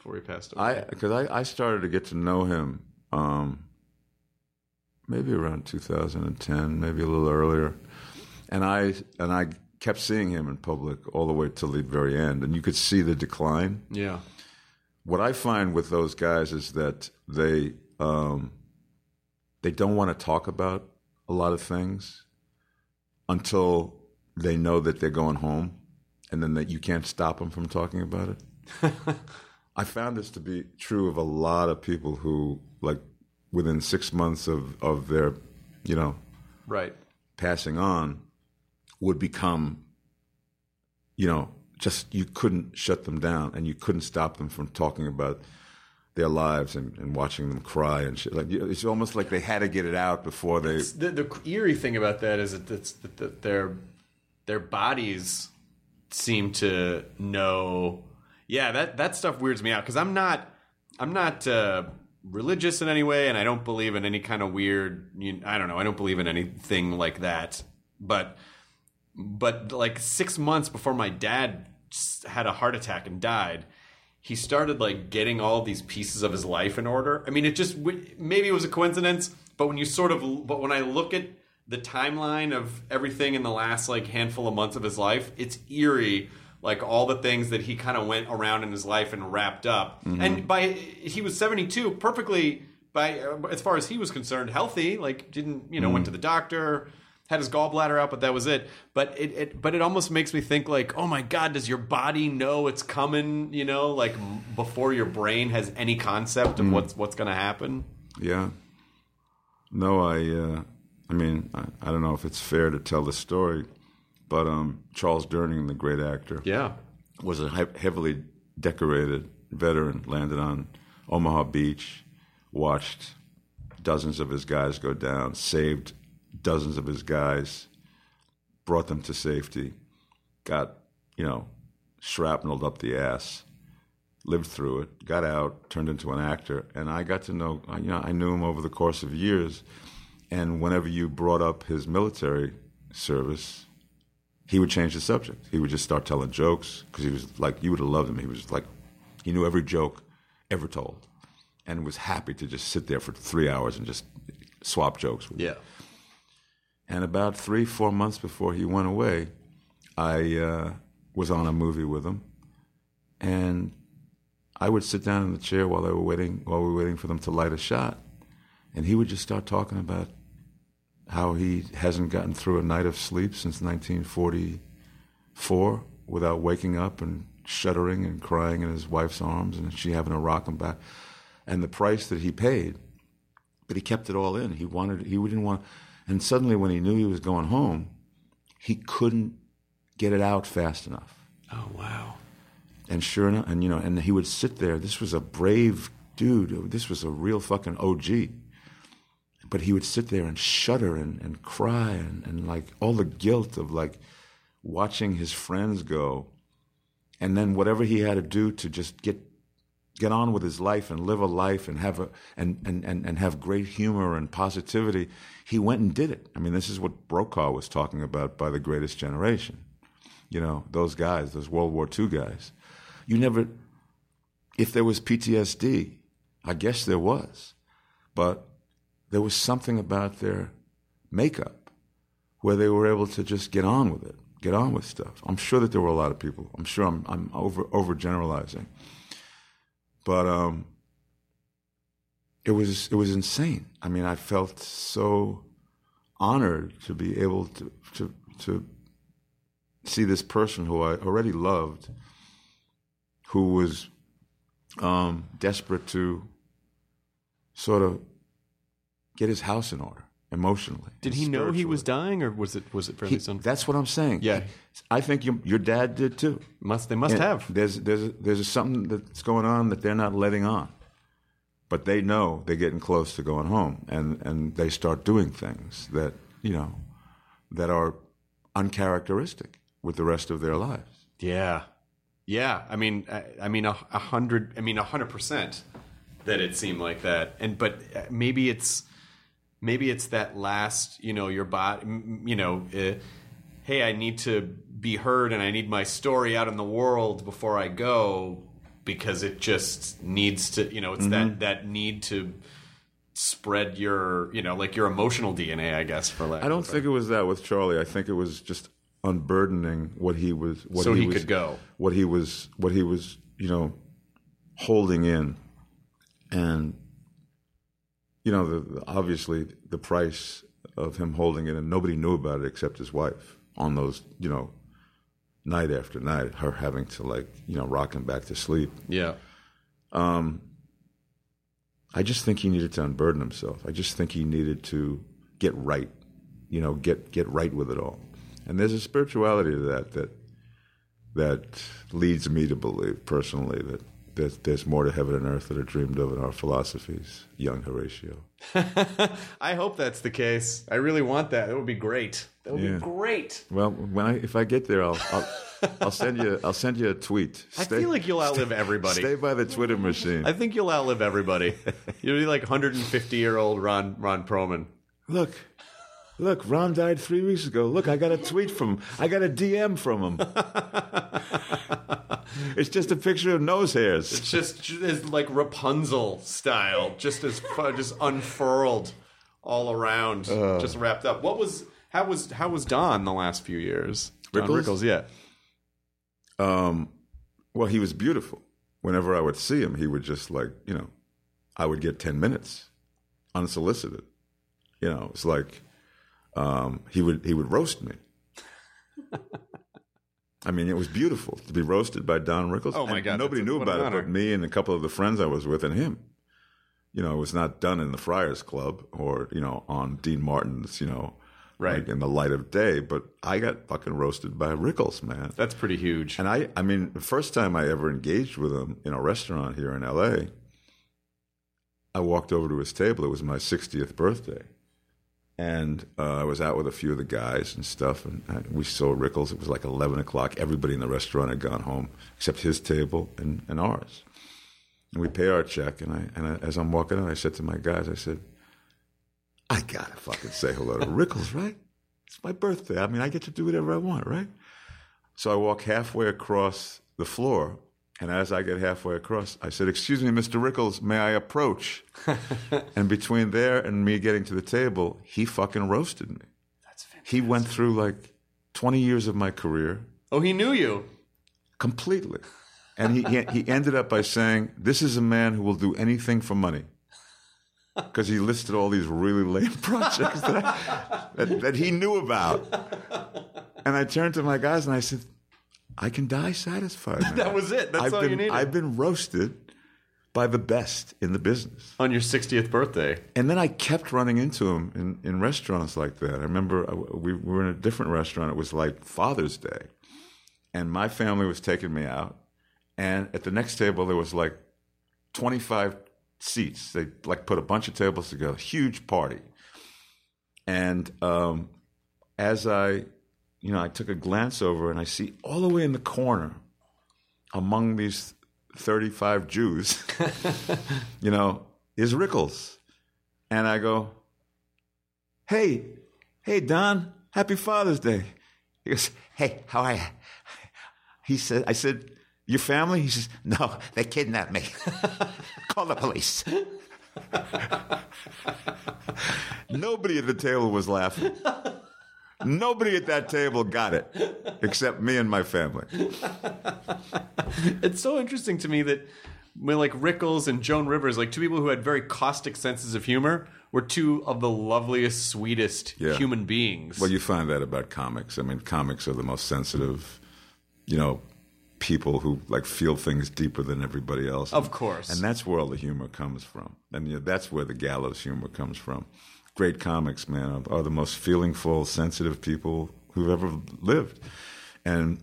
before he passed away. I because I, I started to get to know him um, maybe around 2010, maybe a little earlier, and I and I kept seeing him in public all the way till the very end, and you could see the decline. yeah. What I find with those guys is that they um, they don't want to talk about a lot of things until they know that they're going home, and then that you can't stop them from talking about it. I found this to be true of a lot of people who, like, within six months of, of their, you know, Right. passing on, would become, you know, just you couldn't shut them down and you couldn't stop them from talking about their lives and, and watching them cry and shit. Like it's almost like they had to get it out before they. The, the eerie thing about that is that, that, that their their bodies seem to know. Yeah, that that stuff weirds me out because I'm not I'm not uh, religious in any way, and I don't believe in any kind of weird. You, I don't know. I don't believe in anything like that. But but like six months before my dad had a heart attack and died he started like getting all these pieces of his life in order i mean it just maybe it was a coincidence but when you sort of but when i look at the timeline of everything in the last like handful of months of his life it's eerie like all the things that he kind of went around in his life and wrapped up mm-hmm. and by he was 72 perfectly by uh, as far as he was concerned healthy like didn't you know went to mm-hmm. the doctor had his gallbladder out, but that was it. But it, it, but it almost makes me think like, oh my god, does your body know it's coming? You know, like before your brain has any concept of mm-hmm. what's what's going to happen. Yeah. No, I. Uh, I mean, I, I don't know if it's fair to tell the story, but um, Charles Durning, the great actor, Yeah, was a he- heavily decorated veteran. Landed on Omaha Beach, watched dozens of his guys go down, saved dozens of his guys, brought them to safety, got you know shrapneled up the ass, lived through it, got out, turned into an actor, and I got to know you know I knew him over the course of years, and whenever you brought up his military service, he would change the subject. He would just start telling jokes because he was like, you would have loved him. He was like, he knew every joke ever told, and was happy to just sit there for three hours and just swap jokes with yeah. And about three, four months before he went away, I uh, was on a movie with him, and I would sit down in the chair while they were waiting, while we were waiting for them to light a shot, and he would just start talking about how he hasn't gotten through a night of sleep since 1944 without waking up and shuddering and crying in his wife's arms, and she having to rock him back, and the price that he paid but he kept it all in. He wanted, he didn't want, and suddenly when he knew he was going home, he couldn't get it out fast enough. Oh wow. And sure enough, and you know, and he would sit there. This was a brave dude. This was a real fucking OG. But he would sit there and shudder and, and cry and, and like all the guilt of like watching his friends go. And then whatever he had to do to just get get on with his life and live a life and have a and, and, and, and have great humor and positivity, he went and did it. I mean, this is what Brokaw was talking about by the greatest generation. You know, those guys, those World War II guys. You never if there was PTSD, I guess there was. But there was something about their makeup where they were able to just get on with it, get on with stuff. I'm sure that there were a lot of people. I'm sure I'm, I'm over overgeneralizing but um, it was it was insane. I mean, I felt so honored to be able to to to see this person who I already loved, who was um, desperate to sort of get his house in order emotionally. Did he know he was dying, or was it was it fairly He- soon? that's what I'm saying. Yeah. I think your, your dad did too. must they must And have? There's there's there's something that's going on that they're not letting on, but they know they're getting close to going home, and and they start doing things that you know, that are uncharacteristic with the rest of their lives. Yeah, yeah. I mean, I, I mean, a, a hundred. I mean, a hundred percent that it seemed like that. And but uh, maybe it's maybe it's that last. You know, your body. You know, uh, hey, I need to be heard, and I need my story out in the world before I go because it just needs to. You know, it's that that need to spread your you know like your emotional DNA, I guess. For lack I don't think it was that with Charlie. I think it was just unburdening what he was. What So he was, could go. What he was. What he was. You know, holding in, and you know, the, obviously the price of him holding it, and nobody knew about it except his wife on those. You know, night after night, her having to like you know rock him back to sleep. Yeah. Um, I just think he needed to unburden himself. I just think he needed to get right, you know, get get right with it all. And there's a spirituality to that that that leads me to believe personally that there's, there's more to heaven and earth that are dreamed of in our philosophies. Young Horatio. I hope that's the case. I really want that. That would be great. That would Yeah. be great. Well, when I if I get there, I'll I'll, I'll send you I'll send you a tweet. I feel like you'll outlive everybody. Stay by the Twitter machine. I think you'll outlive everybody. You'll be like 150 year old Ron Ron Perlman. Look, look, Ron died three weeks ago. Look, I got a tweet from him. I got a DM from him. it's just a picture of nose hairs. It's just it's like Rapunzel style, just as just unfurled all around, just wrapped up. What was how was how was Don the last few years? Don Rickles? Rickles, yeah. Um, well, he was beautiful. Whenever I would see him, he would just like, you know, I would get 10 minutes unsolicited. You know, it's like um, he would he would roast me. I mean, it was beautiful to be roasted by Don Rickles. Oh, my And God, Nobody a- knew about it but me and a couple of the friends I was with and him. You know, it was not done in the Friars Club or you know on Dean Martin's, you know, Right. like in the light of day. But I got fucking roasted by Rickles, man. That's pretty huge. And I, I mean, the first time I ever engaged with him in a restaurant here in LA, I walked over to his table. It was my 60th birthday. And uh, I was out with a few of the guys and stuff. And I, we saw Rickles. It was like 11 o'clock. Everybody in the restaurant had gone home except his table and, and ours. And we pay our check. And, I, and I, as I'm walking out, I said to my guys, I said, I got to fucking say hello to Rickles, right? It's my birthday. I mean, I get to do whatever I want, right? So I walk halfway across the floor, and as I get halfway across, I said, "Excuse me, Mr. Rickles, may I approach?" and between there and me getting to the table, he fucking roasted me. That's fantastic. He went through like twenty years of my career oh, he knew you. completely, and he he, he ended up by saying, "This is a man who will do anything for money." Because he listed all these really lame projects that, I, that, that he knew about. And I turned to my guys and I said, I can die satisfied. That was it. That's I've all been, you needed. I've been roasted by the best in the business. On your 60th birthday. And then I kept running into him in, in restaurants like that. I remember we were in a different restaurant. It was like Father's Day. And my family was taking me out. And at the next table, there was like 25 seats. They like put a bunch of tables together, huge party. And um, as I, you know, I took a glance over and I see all the way in the corner among these 35 Jews, you know, is Rickles. And I go, hey, hey, Don, happy Father's Day. He goes, hey, how are you? He said, I said, your family? He says, no, they kidnapped me. Call the police. Nobody at the table was laughing. Nobody at that table got it except me and my family. It's so interesting to me that when like Rickles and Joan Rivers, like two people who had very caustic senses of humor, were two of the loveliest, sweetest Yeah. human beings. Well, you find that about comics. I mean, comics are the most sensitive, you know, people who like feel things deeper than everybody else. Of course. And that's where all the humor comes from. And you know, that's where the gallows humor comes from. Great comics, man, are, the most feelingful, sensitive people who've ever lived. And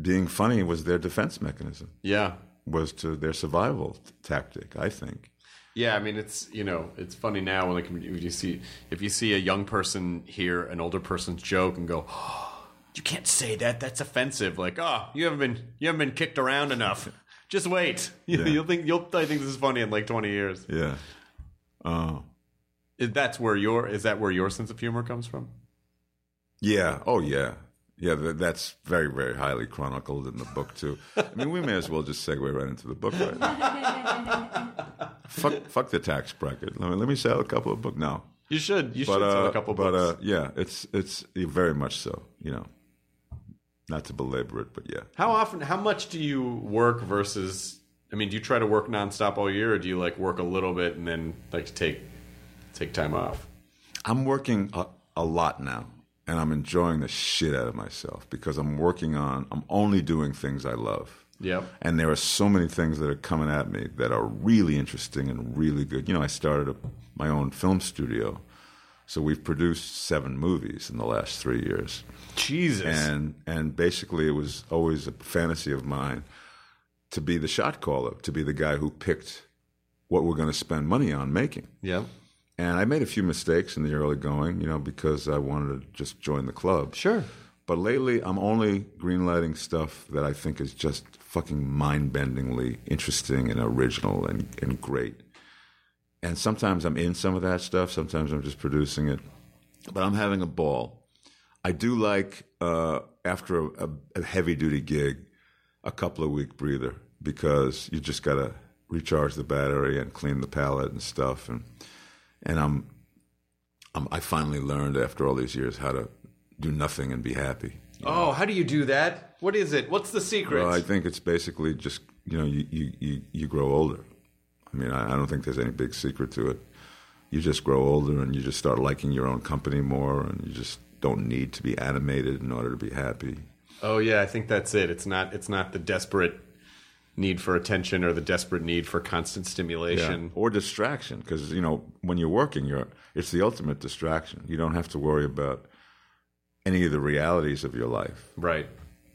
being funny was their defense mechanism yeah. was to their survival tactic, I think. Yeah, I mean it's you know it's funny now when like when you see if you see a young person hear an older person's joke and go, oh, you can't say that that's offensive. Like oh you haven't been you haven't been kicked around enough. Just wait. You, Yeah. You'll think you'll I think this is funny in like twenty years. Yeah. Uh, Is that's where your is that where your sense of humor comes from? yeah. Oh, yeah. Yeah, that's very, very highly chronicled in the book too. I mean, we may as well just segue right into the book right fuck, fuck the tax bracket. Let me, let me sell a couple of books. No, You should you but should sell uh, a couple but books. uh, yeah, it's it's very much so. You know, not to belabor it, but yeah. how often how much do you work versus I mean do you try to work nonstop all year or do you like work a little bit and then like take take time off? I'm working a, a lot now, and I'm enjoying the shit out of myself because I'm working on. I'm only doing things I love. Yep. And there are so many things that are coming at me that are really interesting and really good. You know, I started a, my own film studio, so we've produced seven movies in the last three years. Jesus. And and basically, it was always a fantasy of mine to be the shot caller, to be the guy who picked what we're going to spend money on making. yeah. And I made a few mistakes in the early going, you know, because I wanted to just join the club. Sure. But lately, I'm only greenlighting stuff that I think is just fucking mind bendingly interesting and original and, and great. And sometimes I'm in some of that stuff, sometimes I'm just producing it. But I'm having a ball. I do like, uh, after a, a, a heavy duty gig, a couple of week breather because you just got to recharge the battery and clean the palette and stuff. And, and I'm, I'm, I finally learned after all these years how to do nothing and be happy. Oh, how do you do that? What is it? What's the secret? Well, I think it's basically just you know you you you, you grow older. I mean, I, I don't think there's any big secret to it. You just grow older and you just start liking your own company more, and you just don't need to be animated in order to be happy. oh yeah, I think that's it. It's not it's not the desperate need for attention or the desperate need for constant stimulation. or distraction because you know when you're working, you're it's the ultimate distraction. You don't have to worry about any of the realities of your life. Right.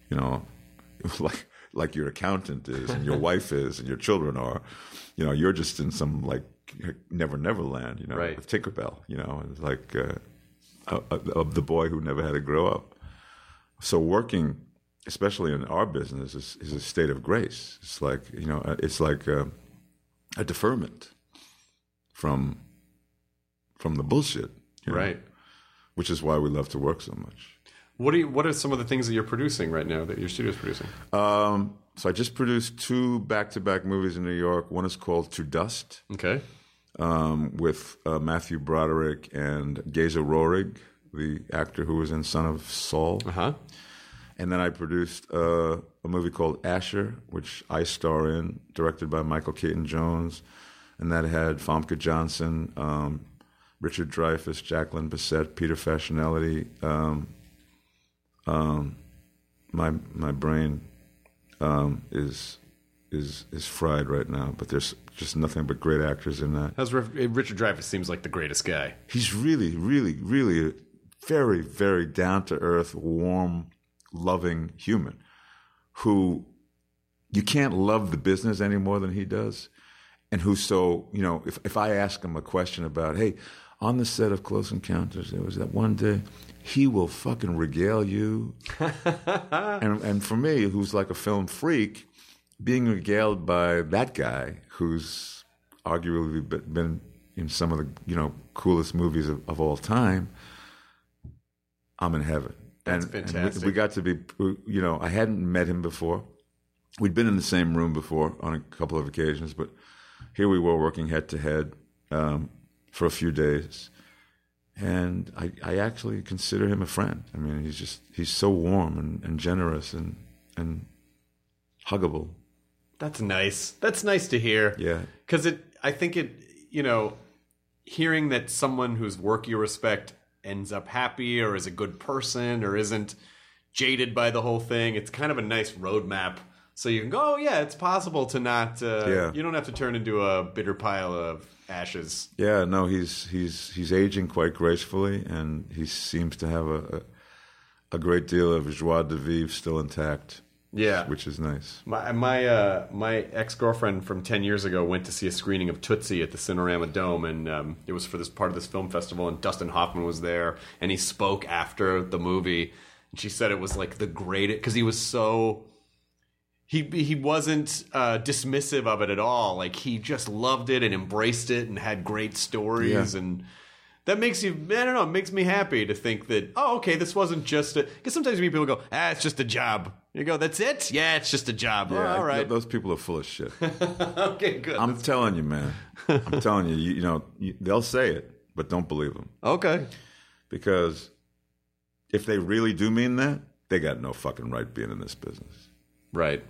you know, like like your accountant is and your wife is and your children are, you know, you're just in some like never never land, you know, Right. with Tinkerbell, you know, it's like uh, of the boy who never had to grow up. So working, especially in our business, is, is a state of grace. It's like you know, uh, it's like uh, a deferment from from the bullshit, you know, Right. Which is why we love to work so much. What do you, what are some of the things that you're producing right now that your studio's producing? Um, so I just produced two back-to-back movies in New York. One is called To Dust Okay. um, with uh, Matthew Broderick and Geza Rohrig, the actor who was in Son of Saul. Uh-huh. And then I produced uh, a movie called Asher, which I star in, directed by Michael Caton-Jones, and that had Famke Janssen, um, Richard Dreyfuss, Jacqueline Bisset, Peter Facinelli. Um, um, my my brain um, is is is fried right now, but there's just nothing but great actors in that. How's Ri- Richard Dreyfuss seems like the greatest guy. He's really, really, really very, very down to earth, warm, loving human who you can't love the business any more than he does. And who's so, you know, if, if I ask him a question about, hey, on the set of Close Encounters, there was that one day, he will fucking regale you. and, and for me, who's like a film freak, being regaled by that guy who's arguably been in some of the you know coolest movies of, of all time, I'm in heaven. That's and, and fantastic. we, we got to be, you know, I hadn't met him before. We'd been in the same room before on a couple of occasions, but here we were working head to head um, for a few days. And I, I actually consider him a friend. I mean, he's just, he's so warm and, and generous and, and huggable. That's nice. That's nice to hear. Yeah. Because it, I think it, you know, hearing that someone whose work you respect ends up happy or is a good person or isn't jaded by the whole thing, it's kind of a nice roadmap. So you can go, oh yeah, it's possible to not. Uh, Yeah. You don't have to turn into a bitter pile of ashes. Yeah, no, he's he's he's aging quite gracefully, and he seems to have a a, a great deal of joie de vivre still intact. Yeah. which is nice. My my uh, my ex girlfriend from ten years ago went to see a screening of Tootsie at the Cinerama Dome, and um, it was for this part of this film festival. And Dustin Hoffman was there, and he spoke after the movie. And she said it was like the greatest because he was so he he wasn't uh, dismissive of it at all. Like he just loved it and embraced it and had great stories Yeah. and. That makes you, I don't know, it makes me happy to think that, oh, okay, this wasn't just a, because sometimes people go, ah, it's just a job. You go, that's it? Yeah, it's just a job. Yeah, all I- those people are full of shit. okay, good. I'm telling you, man. I'm telling you, you, you know, you, they'll say it, but don't believe them okay. because if they really do mean that, they got no fucking right being in this business. Right.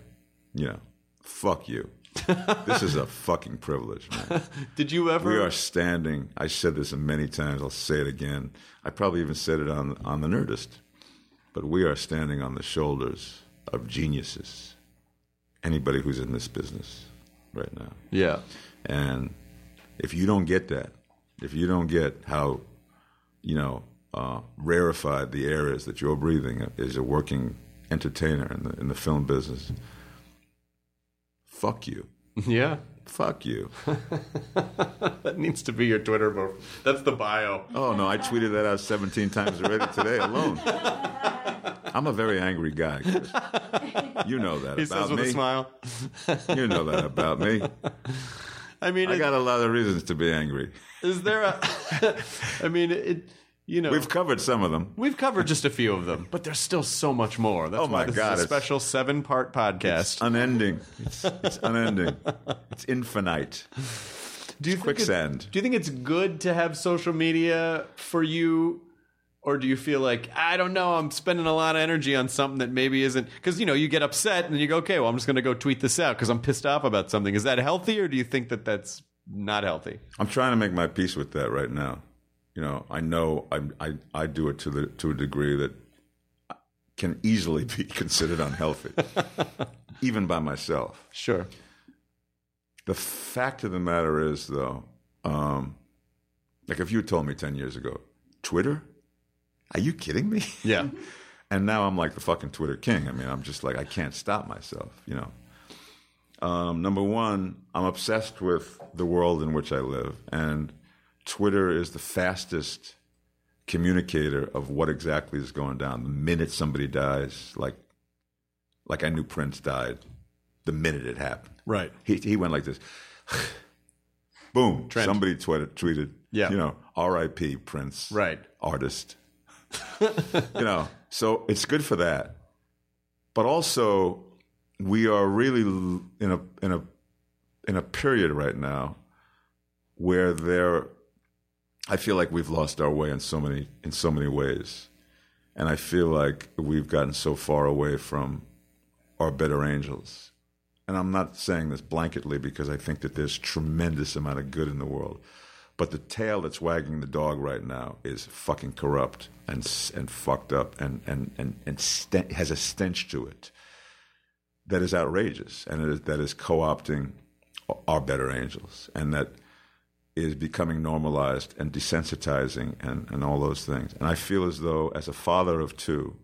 You know, fuck you. this is a fucking privilege, man. Did you ever? We are standing. I said this many times. I'll say it again. I probably even said it on on the Nerdist. But we are standing on the shoulders of geniuses. Anybody who's in this business right now. Yeah. And if you don't get that, if you don't get how, you know, uh, rarefied the air is that you're breathing as a working entertainer in the in the film business, fuck you, Yeah. fuck you. That needs to be your Twitter. That's the bio. Oh no, I tweeted that out 17 times already today alone. I'm a very angry guy. Chris. You know that about me. He about says with me. a smile. You know that about me. I mean, I it- got a lot of reasons to be angry. is there a? I mean, it. You know, We've covered some of them. We've covered just a few of them, but there's still so much more. That's Oh why my this God, is a it's- special seven part podcast. Unending. It's, it's unending. It's infinite. do you think it's- quicksand. do you think it's good to have social media for you? Or do you feel like I don't know? I'm spending a lot of energy on something that maybe isn't because you know you get upset and you go, okay, well I'm just going to go tweet this out because I'm pissed off about something. Is that healthy, or do you think that that's not healthy? I'm trying to make my peace with that right now. You know, I know I I, I do it to the to a degree that can easily be considered unhealthy, even by myself. Sure. The fact of the matter is, though, um, like if you told me ten years ago, Twitter, are you kidding me? Yeah. and now I'm like the fucking Twitter king. I mean, I'm just like I can't stop myself. You know. Um, number one, I'm obsessed with the world in which I live, and Twitter is the fastest communicator of what exactly is going down. The minute somebody dies, like like I knew Prince died, the minute it happened. Right. He he went like this. Boom! Trent. Somebody tweeted, tweeted, Yeah. you know, R.I.P. Prince, Right. artist. you know, so it's good for that, but also we are really in a in a in a period right now where there, I feel like we've lost our way in so many in so many ways, and I feel like we've gotten so far away from our better angels. And I'm not saying this blanketly because I think that there's tremendous amount of good in the world. But the tail that's wagging the dog right now is fucking corrupt and and fucked up and and and and has a stench to it that is outrageous and that is co-opting our better angels and that is becoming normalized and desensitizing and, and all those things. And I feel as though, as a father of two,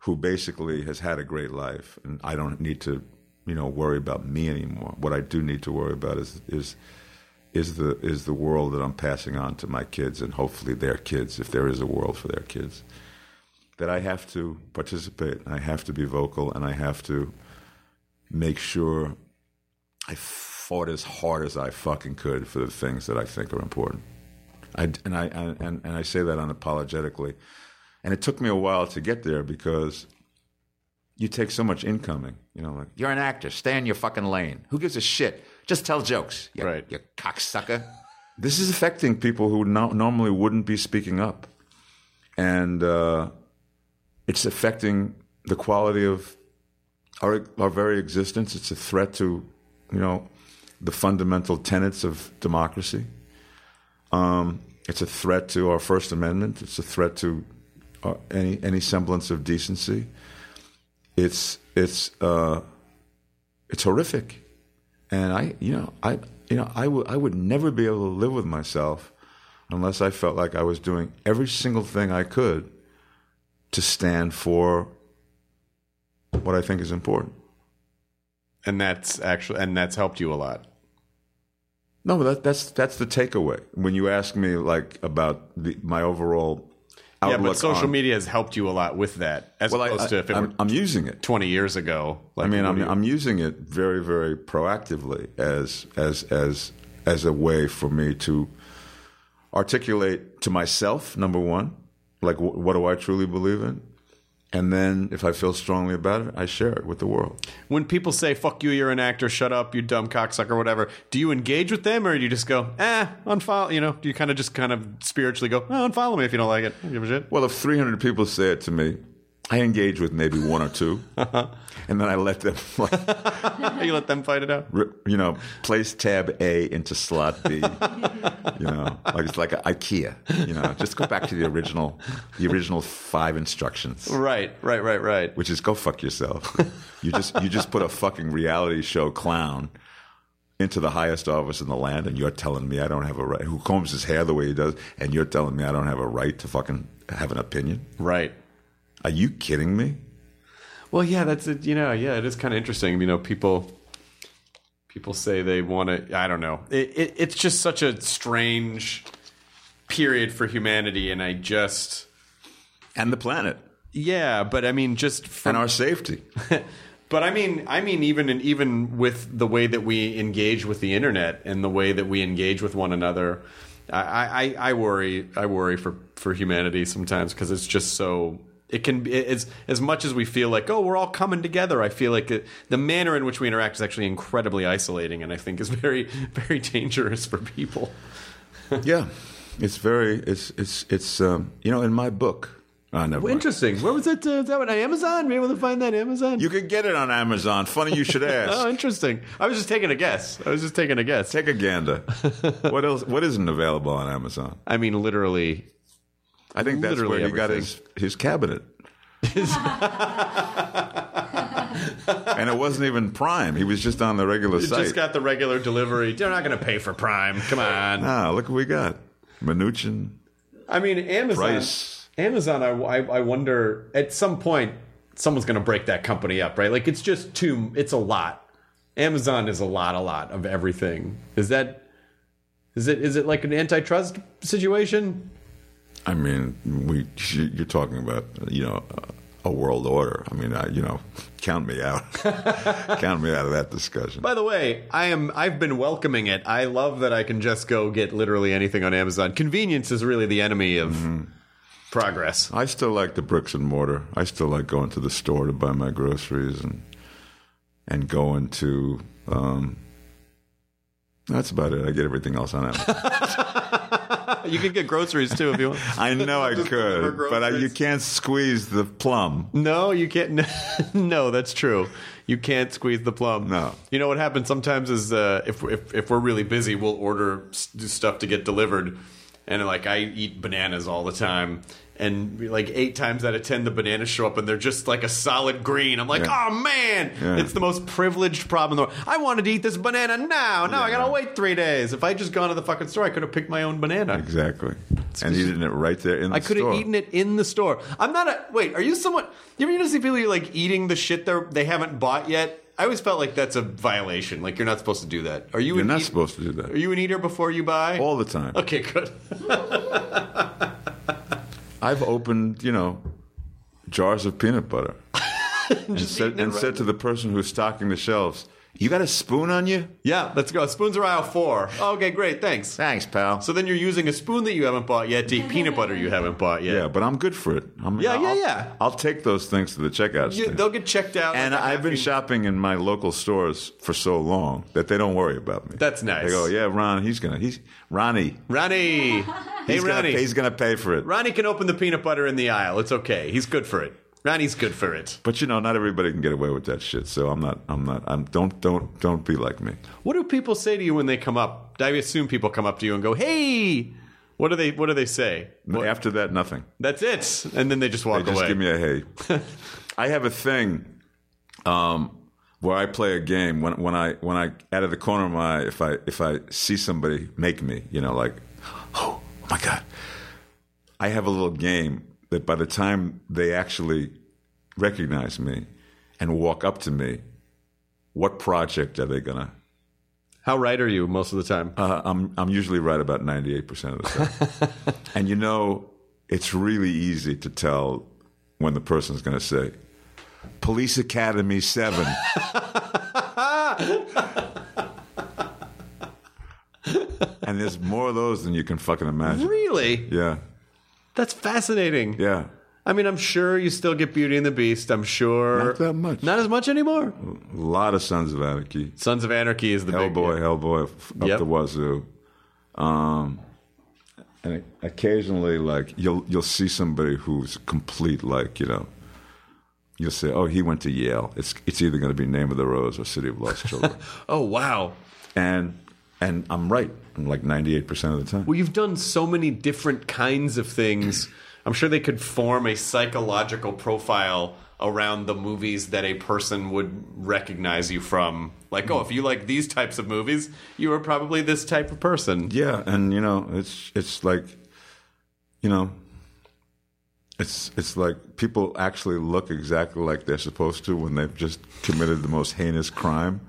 who basically has had a great life, and I don't need to, you know, worry about me anymore. What I do need to worry about is is is the is the world that I'm passing on to my kids and hopefully their kids, if there is a world for their kids. That I have to participate, I have to be vocal, and I have to make sure I fought as hard as I fucking could for the things that I think are important. I, and I and, and I say that unapologetically. And it took me a while to get there because you take so much incoming. You know, like you're an actor, stay in your fucking lane. Who gives a shit? Just tell jokes, you, Right. you cocksucker. This is affecting people who no, normally wouldn't be speaking up, and uh, it's affecting the quality of our our very existence. It's a threat to, you know, the fundamental tenets of democracy. Um, it's a threat to our First Amendment. It's a threat to uh, any any semblance of decency. It's it's uh, it's horrific, and I you know I you know I would I would never be able to live with myself unless I felt like I was doing every single thing I could to stand for what I think is important. And that's actually and that's helped you a lot. No, that, that's that's the takeaway. When you ask me like about the, my overall Yeah, but social on- media has helped you a lot with that, as well, I, opposed to if it am were I'm using it. 20 years ago. Like, I mean, I'm you- I'm using it very very proactively as as as as a way for me to articulate to myself number one, like wh- what do I truly believe in, and then if I feel strongly about it, I share it with the world. when people say "fuck you," you're an actor, shut up, you dumb cocksucker, whatever. Do you engage with them, or do you just go, eh, unfollow? You know, do you kind of just kind of spiritually go, oh, unfollow me if you don't like it? Give a shit. Well, if 300 people say it to me, I engage with maybe one or two, and then I let them, like, you let them fight it out. you know, place tab A into slot B. you know, like it's like a IKEA. You know, just go back to the original, the original five instructions, Right, right, right, right. which is go fuck yourself. You just you just put a fucking reality show clown into the highest office in the land, and you're telling me I don't have a right. Who combs his hair the way he does, and you're telling me I don't have a right to fucking have an opinion? Right. Are you kidding me? Well, yeah, that's it. You know, yeah, it is kind of interesting. You know, people people say they want to. I don't know. It, it, it's just such a strange period for humanity, and I just And the planet. yeah. But I mean, just from, and our safety. But I mean, I mean, even and even with the way that we engage with the internet and the way that we engage with one another, I, I, I worry. I worry for for humanity sometimes because it's just so. It can be as as much as we feel like oh we're all coming together. I feel like it, the manner in which we interact is actually incredibly isolating, and I think is very very dangerous for people. yeah, it's very it's it's it's um, you know in my book. Oh, never mind. Interesting. Where was that? Uh, is that on Amazon? Be able to find that on Amazon? You can get it on Amazon. Funny you should ask. oh, interesting. I was just taking a guess. I was just taking a guess. Take a gander. what else? What isn't available on Amazon? I mean, literally I think that's Literally where he got his his cabinet. and it wasn't even Prime. He was just on the regular You site. just got the regular delivery. They're not going to pay for Prime. Come on. ah, look what we got. Mnuchin. I mean, Amazon. Price. Amazon. I, I, I wonder at some point someone's going to break that company up, right? Like it's just too. It's a lot. Amazon is a lot, a lot of everything. Is that? Is it? Is it like an antitrust situation? I mean, we you're talking about you know a world order. I mean, I, you know, count me out. count me out of that discussion. By the way, I am. I've been welcoming it. I love that I can just go get literally anything on Amazon. Convenience is really the enemy of progress. I still like the bricks and mortar. I still like going to the store to buy my groceries and and going to. Um, that's about it. I get everything else on Amazon. You can get groceries too if you want. I know I could, but I, you can't squeeze the plum. No, you can't. No, that's true. You can't squeeze the plum. No. You know what happens sometimes is uh, if, if if we're really busy, we'll order stuff to get delivered, and like I eat bananas all the time, and like eight times out of ten, the bananas show up and they're just like a solid green. I'm like, Yeah. oh man, Yeah. it's the most privileged problem in the world. I wanted to eat this banana now. Now I gotta wait three days. If I just gone to the fucking store, I could have picked my own banana. Exactly. And eaten it right there in the I could have eaten it in the store. I'm not a wait. Are you someone? You ever see people like eating the shit they they haven't bought yet? I always felt like that's a violation. Like you're not supposed to do that. Are you? You're not eat- supposed to do that. Are you an eater before you buy? All the time. Okay, good. I've opened, you know, jars of peanut butter and, said, and right said to the person who's stocking the shelves, "You got a spoon on you?" Yeah, let's go. Spoons are aisle four. Okay, great. Thanks. Thanks, pal. So then you're using a spoon that you haven't bought yet to eat peanut butter you haven't bought yet. yeah, but I'm good for it. I'm, Yeah, yeah, I'll, yeah. I'll take those things to the checkout You- stand. they'll get checked out. and I've been shopping in my local stores for so long that they don't worry about me. That's nice. They go, "Yeah, Ron, he's gonna, he's Ronnie, Ronnie. hey, he's gonna, Ronnie. pay, he's gonna pay for it." Ronnie can open the peanut butter in the aisle. It's okay. He's good for it. Ronnie's good for it. But you know, not everybody can get away with that shit. So I'm not. I'm not. I'm. Don't. Don't. Don't be like me. What do people say to you when they come up? I assume people come up to you and go, "Hey." What do they What do they say? What- After that, nothing. That's it, and then they just walk They just away. give me a hey. I have a thing um, where I play a game when when I when I out of the corner of my eye, if I if I see somebody make me, you know, like oh my god, I have a little game that by the time they actually recognize me and walk up to me, what project are they gonna? How right are you most of the time? Uh, I'm I'm usually right about ninety eight percent of the time, and you know it's really easy to tell when the person's to say, "Police Academy 7. and there's more of those than you can fucking imagine. really? Yeah, That's fascinating. yeah. I mean, I'm sure you still get Beauty and the Beast. I'm sure. Not that much. Not as much anymore. A lot of Sons of Anarchy. Sons of Anarchy is the big Hellboy, Hellboy, f- up Yep. the wazoo. Um, and occasionally, like you'll you'll see somebody who's complete, like you know, you'll say, "Oh, he went to Yale." It's it's either going to be Name of the Rose or City of Lost Children, Oh wow. and and I'm right, like 98 percent of the time. Well, you've done so many different kinds of things. I'm sure they could form a psychological profile around the movies that a person would recognize you from. Like, oh, if you like these types of movies, you are probably this type of person. Yeah, and you know, it's it's like, you know, it's it's like people actually look exactly like they're supposed to when they've just committed the most heinous crime.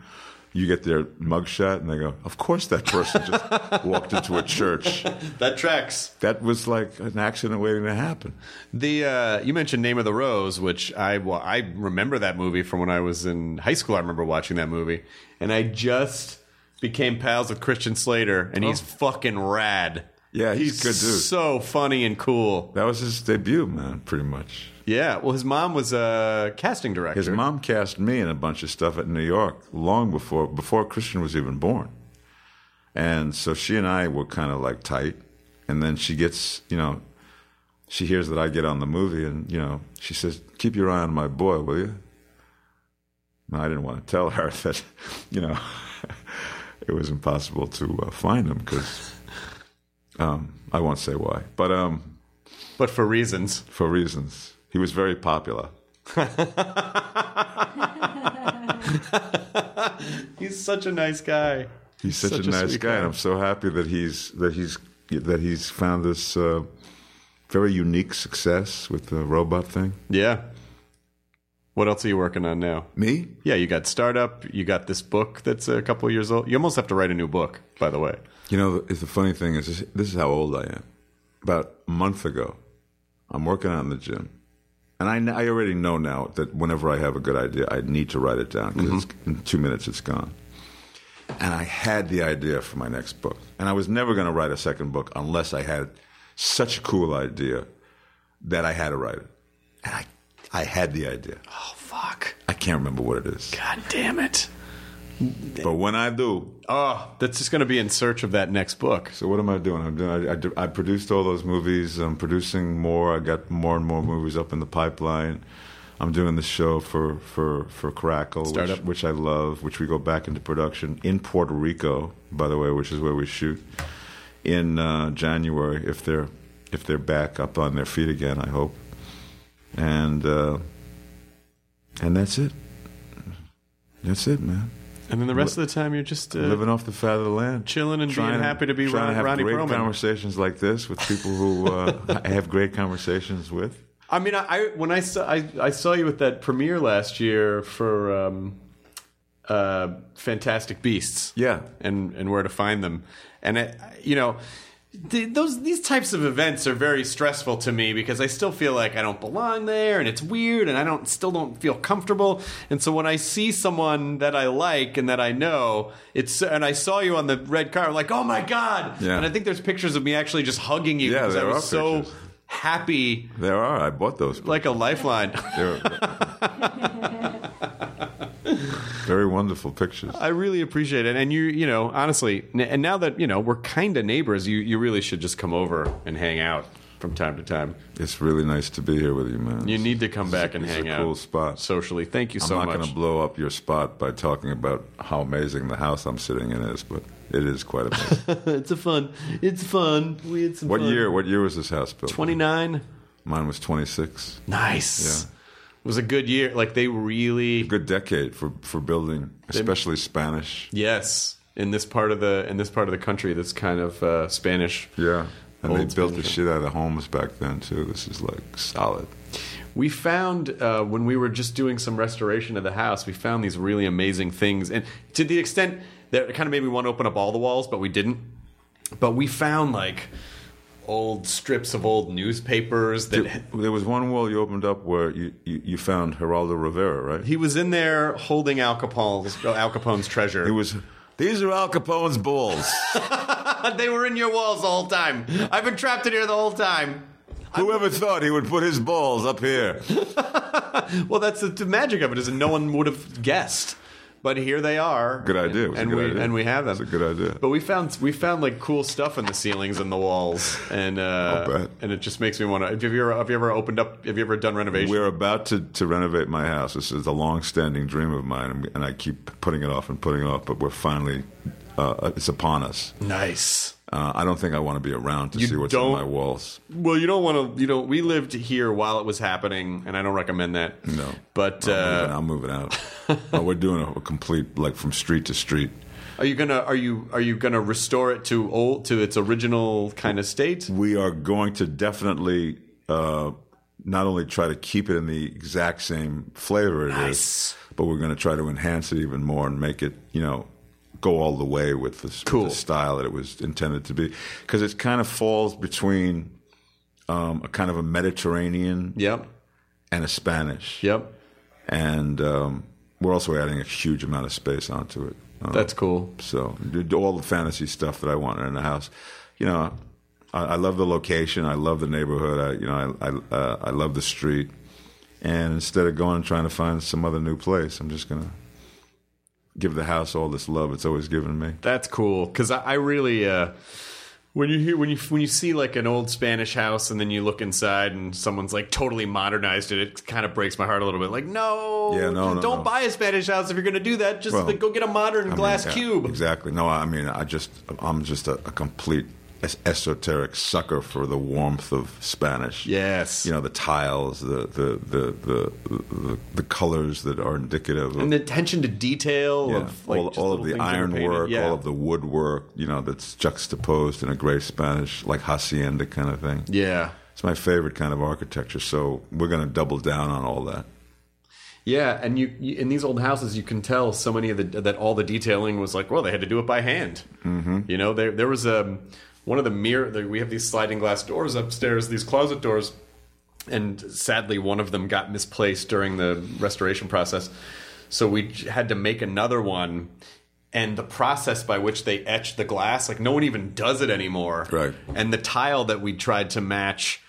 You get their mugshot, and they go, "Of course, that person just walked into a church. That tracks. That was like an accident waiting to happen." The uh, you mentioned Name of the Rose, which I well, I remember that movie from when I was in high school. I remember watching that movie, and I just became pals with Christian Slater, and he's fucking rad. Yeah, he's a good dude. So funny and cool. That was his debut, man. Pretty much. Yeah. Well, his mom was a casting director. His mom cast me in a bunch of stuff at New York long before before Christian was even born. And so she and I were kind of like tight. And then she gets, you know, she hears that I get on the movie and, you know, she says, Keep your eye on my boy, will you? And I didn't want to tell her that, you know, it was impossible to uh, find him because um, I won't say why. But um, but for reasons. for reasons. He was very popular. He's such a nice guy. He's such, Such a a nice guy, guy. and I'm so happy that he's that he's that he's found this uh, very unique success with the robot thing. Yeah. What else are you working on now? Me? Yeah, you got startup. You got this book that's a couple years old. You almost have to write a new book, by the way. You know, the, the funny thing is, this, this is how old I am. About a month ago, I'm working out in the gym, and I, I already know now that whenever I have a good idea, I need to write it down because mm-hmm. in two minutes it's gone. And I had the idea for my next book, and I was never going to write a second book unless I had such a cool idea that I had to write it. And I, I had the idea. Oh fuck! I can't remember what it is, God damn it! But when I do, Oh, that's just going to be in search of that next book. So what am I doing? I'm doing. I, I, I produced all those movies. I'm producing more. I got more and more movies up in the pipeline. I'm doing the show for for for Crackle, which, which I love. Which we go back into production in Puerto Rico, by the way, which is where we shoot in uh, January. If they're if they're back up on their feet again, I hope. And uh, and that's it. That's it, man. And then the rest of the time, you're just uh, Living off the fat of the land, chilling and being happy to be trying Ron, to have Ronnie great Perlman. conversations like this with people who uh, I have great conversations with. I mean, I, I when I saw I, I saw you at that premiere last year for um, uh, Fantastic Beasts. Yeah. and and where to find them, and it, you know. Th- Those these types of events are very stressful to me because I still feel like I don't belong there and it's weird and I don't still don't feel comfortable and so when I see someone that I like and that I know it's and I saw you on the red car I'm like oh my god Yeah. and I think there's pictures of me actually just hugging you Yeah, because I there was so pictures. happy There are. I bought those. like a lifeline. Very wonderful pictures. I really appreciate it, and you, you know, honestly, and now that you know we're kind of neighbors, you, you really should just come over and hang out from time to time. It's really nice to be here with you, man. You need to come back and is hang a out. Cool spot. socially. Thank you I'm so much. I'm not going to blow up your spot by talking about how amazing the house I'm sitting in is, but it is quite amazing. it's a fun. It's fun. We had some what fun. year? What year was this house built? Twenty nine. Mine was 26. Nice. Yeah. It was a good year. Like they really. Good decade for for building, especially Spanish. Yes. In this part of the in this part of the country, that's kind of uh, Spanish. Yeah. And they built the shit out of homes back then too. This is like solid. we found uh, when we were just doing some restoration of the house, we found these really amazing things, and to the extent that it kind of made me want to open up all the walls, but we didn't. But we found like old strips of old newspapers that There- There was one wall you opened up where you, you, you found Geraldo Rivera, right? he was in there holding Al Capone's Al Capone's treasure. He was. These are Al Capone's balls. they were in your walls the whole time. I've been trapped in here the whole time. Whoever thought he would put his balls up here? Well, that's the, the magic of it is that no one would have guessed. But here they are. Good idea. And good we idea. and we have them. It's a good idea. But we found we found like cool stuff in the ceilings and the walls, and uh, bet. and it just makes me want to. Have you ever have you ever opened up? Have you ever done renovation? We're about to, to renovate my house. This is a long-standing dream of mine, and- and I keep putting it off and putting it off. But we're finally, uh, it's upon us. nice. Uh, I don't think I want to be around to You see what's don't- on my walls. Well, you don't want to. You know, we lived here while it was happening, and I don't recommend that. No, but uh, I'm moving out. Uh, we're doing a, a complete, like from street to street. are you gonna are you are you gonna restore it to old to its original kind of state? We are going to definitely uh, not only try to keep it in the exact same flavor it is, but we're going to try to enhance it even more and make it, you know, go all the way with the, with the style that it was intended to be. Because it kind of falls between um, a kind of a Mediterranean Yep. and a Spanish. Yep. And um, we're also adding a huge amount of space onto it. Uh, That's cool. so all the fantasy stuff that I wanted in the house. You know, I, I love the location. I love the neighborhood. I, you know, I I, uh, I love the street. And instead of going and trying to find some other new place, I'm just gonna give the house all this love it's always given me. That's cool because I, I really uh, when you hear when you when you see like an old Spanish house and then you look inside and someone's like totally modernized it, it kind of breaks my heart a little bit. Like, no, Yeah, no, no, don't no. buy a Spanish house if you're going to do that. Just Well, like, go get a modern I mean, glass yeah, cube. Exactly. No, I mean, I just I'm just a, a complete esoteric sucker for the warmth of Spanish. Yes, You know the tiles, the the the the the, the colors that are indicative of and the attention to detail Yeah, of like all, all of the things that are painted. ironwork, Yeah. all of the woodwork, you know, that's juxtaposed in a great Spanish, like hacienda kind of thing. yeah. It's my favorite kind of architecture, so we're going to double down on all that. Yeah, and you, you in these old houses, you can tell so many of the that all the detailing was like, well, they had to do it by hand. Mm-hmm. You know, there there was a one of the mirror. The, we have these sliding glass doors upstairs, these closet doors, and sadly, one of them got misplaced during the restoration process. So we had to make another one. And the process by which they etch the glass, like no one even does it anymore. Right. And the tile that we tried to match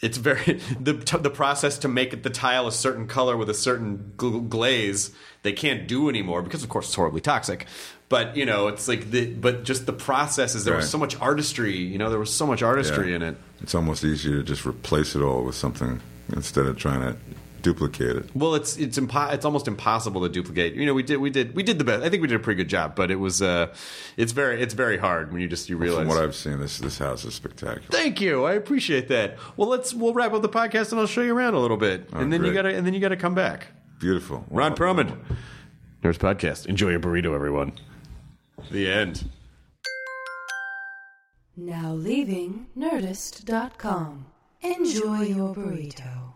it's very the the process to make it the tile a certain color with a certain gl- glaze they can't do anymore because of course it's horribly toxic but you know it's like the but just the process is there was so much artistry you know there was so much artistry Yeah. in it It's almost easier to just replace it all with something instead of trying to duplicate it. well it's it's impo- it's almost impossible to duplicate you know we did we did we did the best i think we did a pretty good job but it was uh it's very it's very hard when you just you realize From what I've seen, this this house is spectacular. Thank you. I appreciate that. Well, let's we'll wrap up the podcast and I'll show you around a little bit, and then you Oh, gotta and then you gotta come back. Beautiful. Ron Wow. Perlman, Nerdist Podcast. Enjoy your burrito, everyone. The end. Now leaving Nerdist.com. Enjoy your burrito.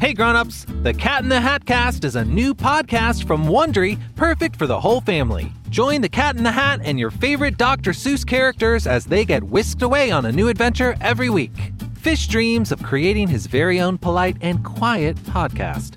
Hey grown-ups, The Cat in the Hat Cast is a new podcast from Wondery, perfect for the whole family. Join the Cat in the Hat and your favorite Dr. Seuss characters as they get whisked away on a new adventure every week. Fish dreams of creating his very own polite and quiet podcast.